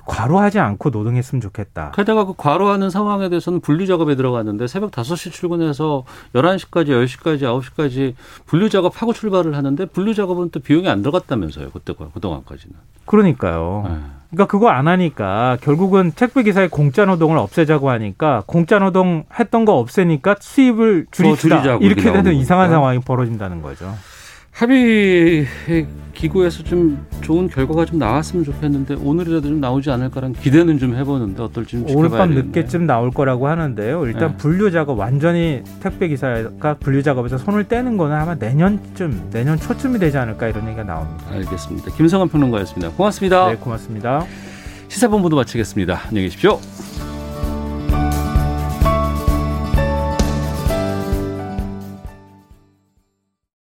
과로하지 않고 노동했으면 좋겠다. 게다가 그 과로하는 상황에 대해서는 분류 작업에 들어갔는데 새벽 5시 출근해서 11시까지, 10시까지, 9시까지 분류 작업하고 출발을 하는데 분류 작업은 또 비용이 안 들어갔다면서요. 그때 그동안까지는. 그러니까요. 네. 그러니까 그거 안 하니까 결국은 택배 기사의 공짜 노동을 없애자고 하니까 공짜 노동 했던 거 없애니까 수입을. 줄이자고 이렇게 되는 이상한. 상황이 벌어진다는 거죠. 합의 기구에서 좀 좋은 결과가 좀 나왔으면 좋겠는데 오늘이라도 좀 나오지 않을까라는 기대는 좀 해보는데 어떨지 좀 오늘 밤 되겠네요. 늦게쯤 나올 거라고 하는데요. 일단 네. 분류 작업 완전히 택배 기사가 분류 작업에서 손을 떼는 거는 아마 내년쯤 내년 초쯤이 되지 않을까 이런 얘기가 나옵니다. 알겠습니다. 김성환 평론가였습니다. 고맙습니다. 네, 고맙습니다. 시사본부도 마치겠습니다. 안녕히 계십시오.